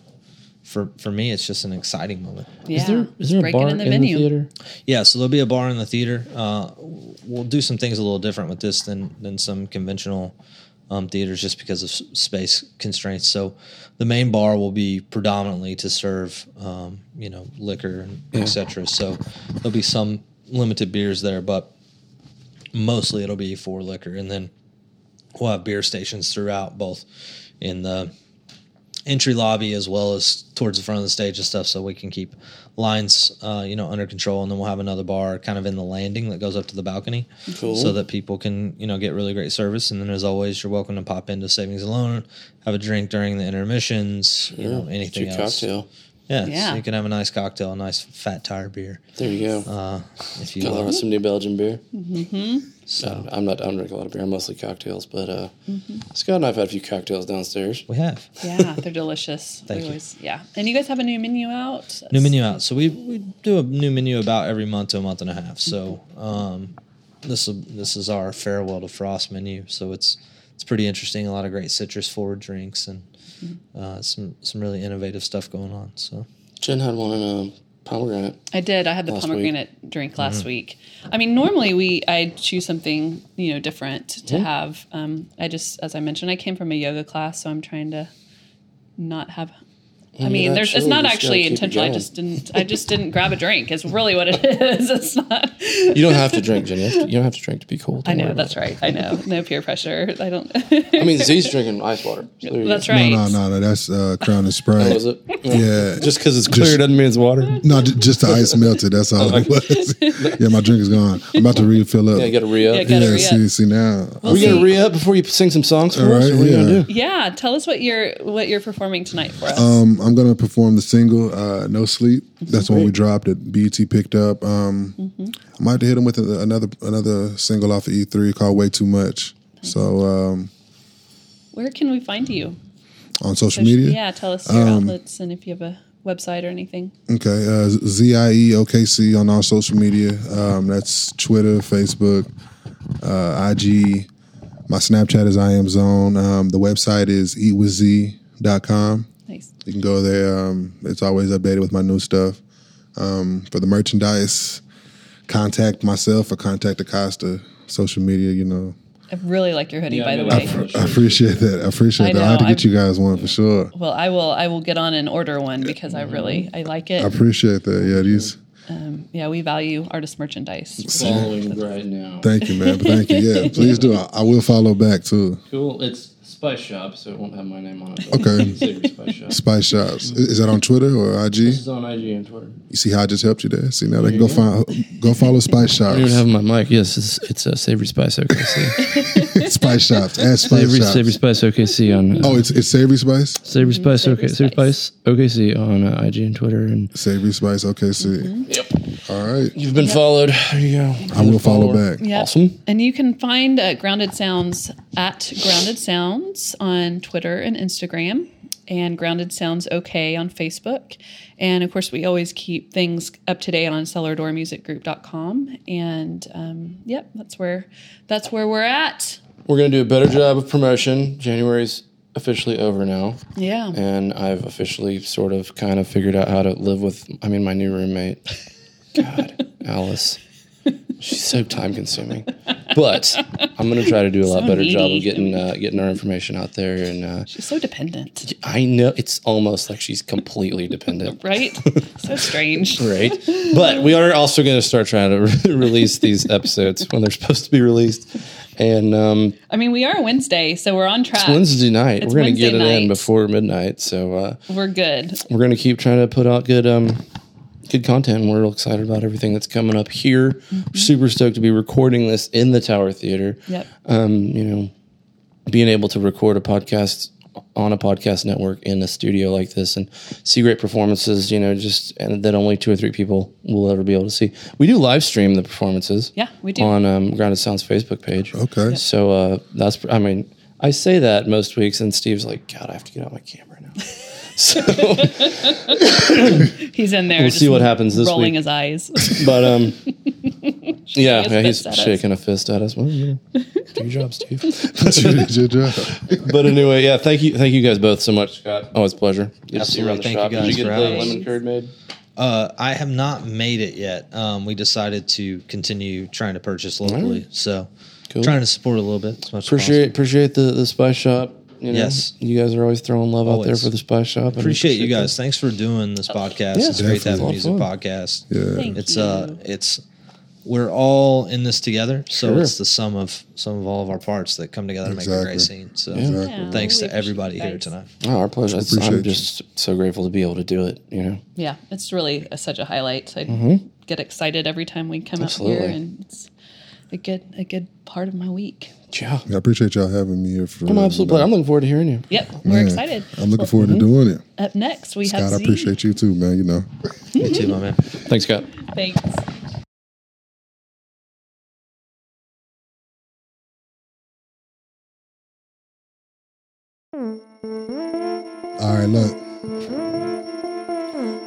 for for me, it's just an exciting moment. yeah. Is there is there a bar in the in the theater? Yeah, so there'll be a bar in the theater. Uh, we'll do some things a little different with this than than some conventional um, theaters, just because of space constraints. So the main bar will be predominantly to serve, um, you know, liquor and etc. So there'll be some limited beers there, but mostly it'll be for liquor, and then we'll have beer stations throughout, both in the entry lobby as well as towards the front of the stage and stuff, so we can keep lines, uh, you know, under control. And then we'll have another bar kind of in the landing that goes up to the balcony, Cool. so that people can, you know, get really great service. And then, as always, you're welcome to pop into Savings Alone, have a drink during the intermissions, you know, anything else. cocktail. Yeah, Yeah. so you can have a nice cocktail, a nice fat tire beer, There you go. uh, if you Got will. some New Belgium beer. So I'm not. I don't drink a lot of beer. I'm mostly cocktails. But uh, Mm-hmm. Scott and I've had a few cocktails downstairs. we have. Yeah, they're delicious. Thank We you. always- yeah, and you guys have a new menu out. new menu out. So we, we do a new menu about every month to a month and a half. So um, this is this is our farewell to frost menu. So it's it's pretty interesting. A lot of great citrus forward drinks and uh, some some really innovative stuff going on. So Jen had one in um, pomegranate. I did. I had the Last pomegranate drink last Mm-hmm. week. I mean, normally we I choose something you know different to Mm-hmm. have. Um, I just, as I mentioned, I came from a yoga class, so I'm trying to not have. I mean, there's it's not actually gotta keep it intentional. I just didn't. I just didn't grab a drink. It's really what it is. It's not. You don't have to drink, Jen. You, to, you don't have to drink to be cool. I know that's about right. I know. No peer pressure. I don't. it. I mean, Z's drinking ice water. So that's right. No, no, no, no. That's uh, Crown and Sprite. Oh, is it? Yeah. Just because it's clear doesn't mean it's water. No, just the ice melted. That's all it was. yeah, my drink is gone. I'm about to refill up. Yeah, you got to re up. Yeah, Yeah, re-up. see, see now. Are we see. gonna re up before you sing some songs for All us? right, Or what are you yeah. gonna do? Yeah, tell us what you're what you're performing tonight for us. Um, I'm gonna perform the single uh, "No Sleep." That's when we dropped it. BET picked up. Um, I might have to hit him with a, another another single off of E3 called "Way Too Much." So um, Where can we find you? on social media, Yeah, tell us your Um, outlets and if you have a website or anything. okay, uh, Z I E O K C on all social media. Um, that's Twitter, Facebook, uh, IG. My Snapchat is I am Zone. Um, the website is eatwithz.com. Nice. You can go there. Um, it's always updated with my new stuff. Um, for the merchandise, contact myself or contact Acosta. Social media, you know. I really like your hoodie, Yeah, by the I way. I appreciate that. I appreciate I that. I had to get I'm- you guys one for sure. Well, I will. I will get on and order one because I really I like it. I appreciate that. Yeah, these. Yeah, we value artist merchandise. Following right now. Thank you, man. Thank you. Yeah, please do. I, I will follow back too. Cool. It's Spice Shop, so it won't have my name on it. Okay. Savory Spice Shop. Spice Shops. Is is that on Twitter or IG? This is on IG and Twitter. You see how I just helped you there? See now they can go find go follow Spice I don't even have my mic. Yes, it's, it's a Savory Spice OKC. Spice Shops. Add Spice Savory, Shops. Savory Spice OKC on. Uh, Oh, it's it's Savory Spice. Savory Spice Savory OK. Savory Spice. Spice OKC on uh, IG and Twitter. And Savory Spice. Okay, see. yep, All right. you've been followed. There you go. I will follow back. Yeah. Awesome. And you can find uh, Grounded Sounds at Grounded Sounds on Twitter and Instagram, and Grounded Sounds OK on Facebook. And of course, we always keep things up to date on cellardoormusicgroup.com. And um, yep, that's where that's where we're at. We're gonna do a better job of promotion. January's officially over now, Yeah. and I've officially sort of kind of figured out how to live with. I mean, my new roommate. God, Alice. She's so time consuming. but I'm gonna try to do a lot So better job of getting uh, getting our information out there. And uh, She's so dependent, I know it's almost like she's completely dependent. right? so strange. Right, but we are also going to start trying to re- release these episodes when they're supposed to be released, and um, I mean, we are Wednesday, so we're on track. Wednesday night It's we're going to get it Wednesday in before midnight. So uh, We're good. we're going to keep trying to put out good um good content and we're real excited about everything that's coming up here Mm-hmm. super stoked to be recording this in the tower theater Yep. um you know being able to record a podcast on a podcast network in a studio like this and see great performances you know just and that only two or three people will ever be able to see we do live stream the performances Yeah, we do. on um, grounded sounds facebook page Okay. so uh that's i mean i say that most weeks and steve's like god i have to get out my camera now so He's in there. We'll just see what happens this rolling week. his eyes. But um, yeah, yeah, he's fist us. shaking a fist at us. Well, you know, do your job, Steve. But anyway, yeah, thank you, thank you guys both so much, Scott. Always a pleasure. Good to see you around the Absolutely. Thank shop. you Did guys you get the lemon curd made? Uh, I have not made it yet. Um, we decided to continue trying to purchase locally, so Cool. trying to support a little bit as much Appreciate as appreciate the the spice shop. You know, Yes. you guys are always throwing love out there for the spice shop. and Appreciate you that. guys. Thanks for doing this podcast. Yeah, it's great to have a music A lot of podcast. Yeah. Thank It's you. uh, it's we're all in this together, so Sure. it's the sum of some of all of our parts that come together to make a great scene. So Yeah, thanks to everybody appreciate here tonight. Oh, our pleasure. It's- I'm you. just so grateful to be able to do it. You know, Yeah, it's really a, such a highlight. I get excited every time we come out Absolutely. here, and it's a good a good part of my week. yeah. I appreciate y'all having me here for I'm an absolute pleasure. I'm looking forward to hearing you. Yep, we're excited. I'm looking forward to mm-hmm. doing it. Up next, we Scott, have I Z. appreciate you too, man. You know. Me too, my man. Thanks, Scott. Thanks. All right, look.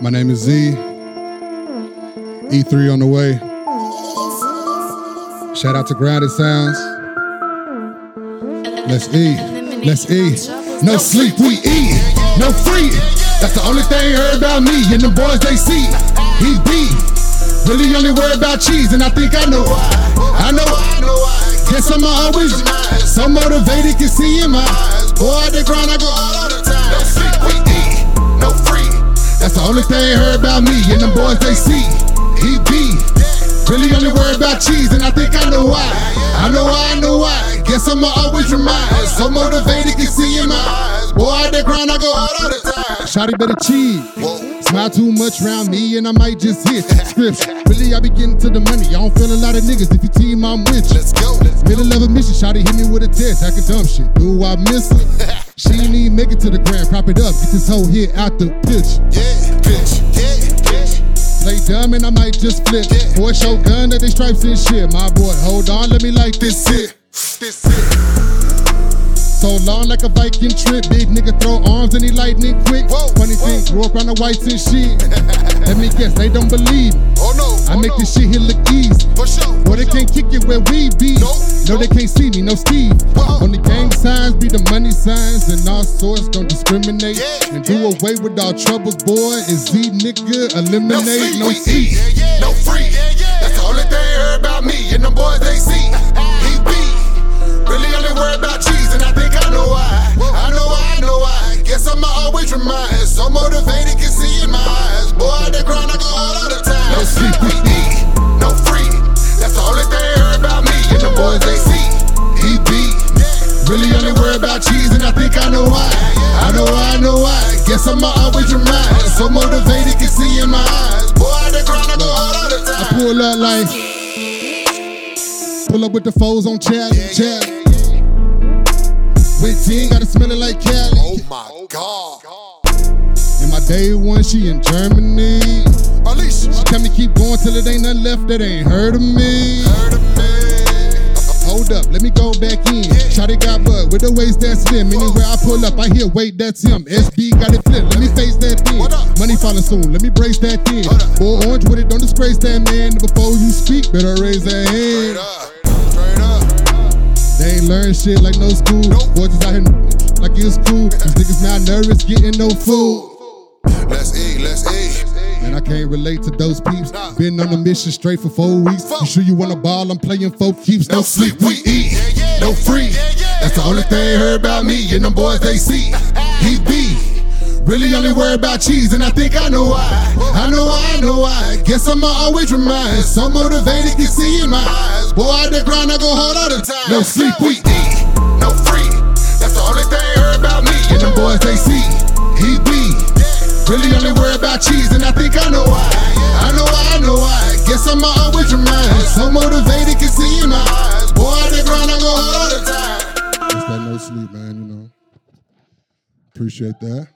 My name is Z. E3 on the way. Shout out to Grounded Sounds. Let's eat. Let's eat. No sleep, we eat. No free. That's the only thing heard about me and the boys they see. He beat. Really only worry about cheese, and I think I know why. I know. Guess I'm always so motivated, can see in my eyes. Boy, the grind, I go all the time. No sleep, we eat. No free. That's the only thing heard about me and the boys they see. He be really only worry about cheese, and I think I know why. I know why, I know why. Guess I'ma always remind. So motivated, can see in my eyes. Boy, at the grind, I go all the time. Shotty better cheese. Smile too much around me, and I might just hit scripts. Really, I be getting to the money. I don't feel a lot of niggas. If you team, I'm with you. Let's go. Middle of a mission, Shotty hit me with a test. I can dumb shit. Do I miss her? she ain't even make it to the ground. Prop it up. Get this whole hit out the pitch. Yeah, bitch. Yeah. Play dumb and I might just flip. Boy, show gun that they stripes and shit. My boy, hold on, let me like this shit. This shit. So long like a Viking trip. Big nigga throw arms and he lightning quick. Whoa, Funny thing, grew up around the whites and shit. Let me guess, they don't believe. Oh no! I oh, make this shit here look easy. For sure. Boy, they can't kick it where we be. Nope. No, they can't see me, no Steve. Uh-uh. On the gang signs be the money signs, and all sorts don't discriminate. Yeah, and do away with all troubles, boy. Is Z nigga eliminate, no we C. eat. Yeah, yeah. No free. Yeah, yeah. That's the only thing heard about me and them boys they see. Guess I'ma always remind. So motivated, can see in my eyes. Boy, they grind, I go all of the time. No eat. No free. That's the only thing heard about me and the boys they see. He beat. Really only worry about cheese, and I think I know why. I know why, I know why. Guess I'ma always remind. So motivated, can see in my eyes. Boy, they grind, I go all of the I pull up like pull up with the foes on chat, chat. With 10, gotta smell it like Cali. Oh my god. And my day one, she in Germany. Alicia, She tell me keep going till it ain't nothing left that ain't heard of me. heard of me. Hold up, let me go back in. Shotty got bud with the waist that slim. Anywhere I pull up, I hear wait, that's him. SB got it flipped. Let me face that thing. Money falling soon, let me brace that thing. Boy, orange with it, don't disgrace that man. Before you speak, better raise that hand. Up, straight up. They ain't learn shit like no school. Nope. Boys just out here like it's cool. These niggas not nervous, getting no food. Let's eat, let's eat. And I can't relate to those peeps. Been on a mission straight for four weeks. You sure you wanna ball? I'm playing folk keeps. No sleep, we eat. No free. That's the only thing heard about me and them boys they see. He be. Really only worry about cheese, and I think I know why. I know why, I know why. Guess I'ma always remind. So motivated, can see in my eyes. Boy, I the grind, I go hard all the time. No sleep, we eat. No free. That's the only thing heard about me and them boys they see. He be. Really only worry about cheese, and I think I know why. I know why, I know why. Guess I'ma always remind. So motivated, can see in my eyes. Boy, I the grind, I go hard all the time. It's that no sleep, man, you know. Appreciate that.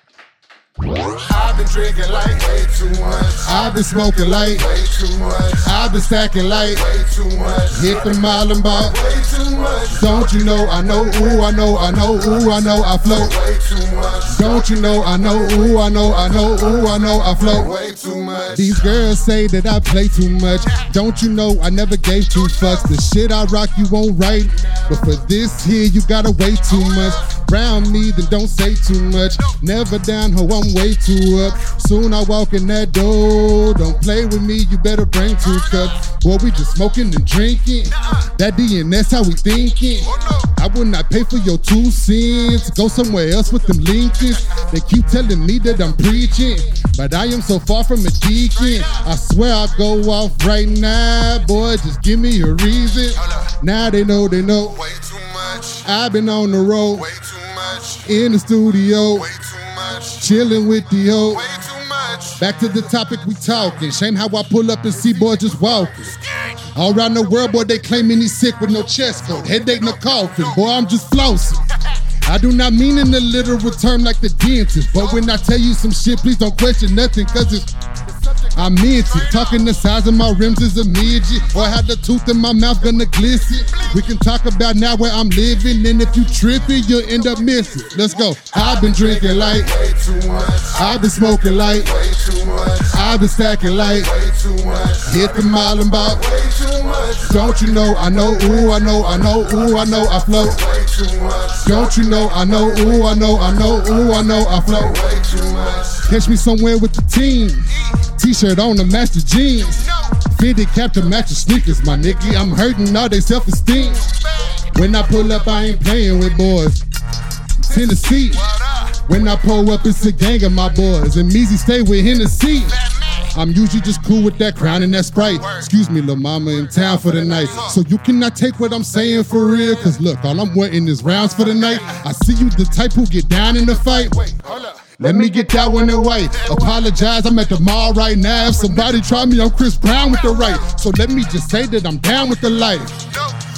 I've been drinking like way too much. I've been smoking light. Way too much. I've been stacking light. Way too much. Hit the mile and bar. Way too much. Don't you know I know, ooh, I know, I know, ooh, I know I float. Way too much. Don't you know I know, ooh, I know, I know, ooh, I know I float. Way too much. These girls say that I play too much. Don't you know I never gave two fucks? The shit I rock you won't write. But for this here, you gotta wait too much. Round me, then don't say too much. Never down, ho, I'm way too up. Soon I walk in that door. Don't play with me, you better bring two cups. Boy, we just smoking and drinking. That DNS, how we thinking. I would not pay for your two cents. Go somewhere else with them Lincolns. They keep telling me that I'm preaching, but I am so far from a deacon. I swear I'll go off right now, boy. Just give me a reason. Now they know, they know. Way too much. I've been on the road, Way too much. in the studio, Way much. chilling with the old. Way too much. Back to the topic we talking. Shame how I pull up and see boys just walking. All around the world, boy, they claiming he's sick with no chest coat, headache, no coffin. Boy, I'm just flossing. I do not mean in the literal term like the dentist, but when I tell you some shit, please don't question nothing, cause it's I meant it. Talking the size of my rims is a midget. Or how the tooth in my mouth gonna glisten. We can talk about now where I'm living, and if you tripping, you'll end up missing. Let's go. I've been drinking light. Way too much. I've been smoking light. Way too much. I've been stacking light. Way too much. Hit the mile and bop. Way too much. Don't you know I know, ooh, I know, I know, ooh, I know I float. Way too much. Don't you know I know, ooh, I know, I know, ooh, I know I float. Way too much. Catch me somewhere with the team. T-shirt on the match the jeans. Fitted cap to match the sneakers, my nigga. I'm hurting all they self-esteem. When I pull up, I ain't playing with boys. Tennessee. When I pull up, it's a gang of my boys. And Measy stay with Hennessy. I'm usually just cool with that crown and that sprite. Excuse me, little mama, in town for the night. So you cannot take what I'm saying for real. Cause look, all I'm wanting is rounds for the night. I see you the type who get down in the fight. Wait, hold up. Let me get that one white. Apologize, I'm at the mall right now. If somebody try me, I'm Chris Brown with the right. So let me just say that I'm down with the light.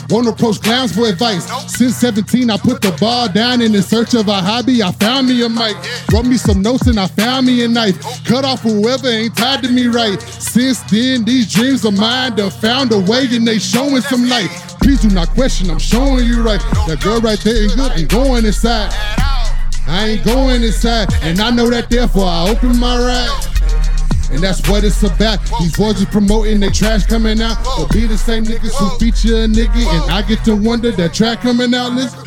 Won't approach clowns for advice. Since 17, I put the ball down and in search of a hobby. I found me a mic, wrote me some notes, and I found me a knife. Cut off whoever ain't tied to me right. Since then, these dreams of mine done found a way and they showing some light. Please do not question, I'm showing you right. That girl right there ain't good, ain't going inside. I ain't going inside, and I know that therefore I open my ride. And that's what it's about. These boys is promoting they trash coming out. But be the same niggas who feature a nigga. And I get to wonder that track coming out. Listen,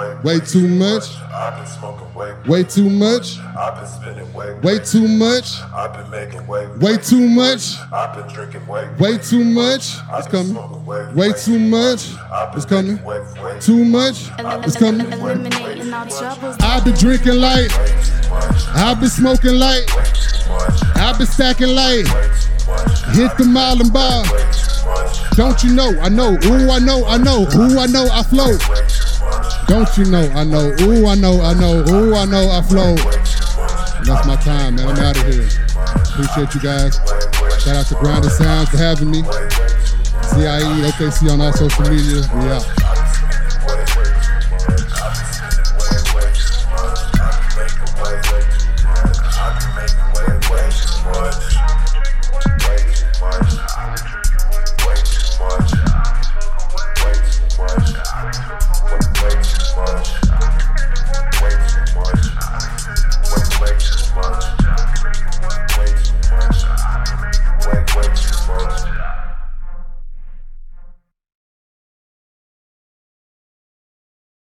way, Way too much. I've been smoking way, way too much. I've been spending way, Way too much. I've been making way, Way too much. I've been drinking way, Way too much. I've It's been coming. way, Way too much. It's coming. making way, way Too much. It's coming. Eliminating all troubles. I've been drinking light. I've been smoking light. I've been stacking light. Hit the mile and bar. Don't you know? I know. Ooh, I know. I know. Ooh, I know. I float. Don't you know? I know. Ooh, I know. I know. Ooh, I know. I float. That's my time, man. I'm out of here. Appreciate you guys. Shout out to Grounded Sounds for having me. ZIE, OKC on all social media. We out.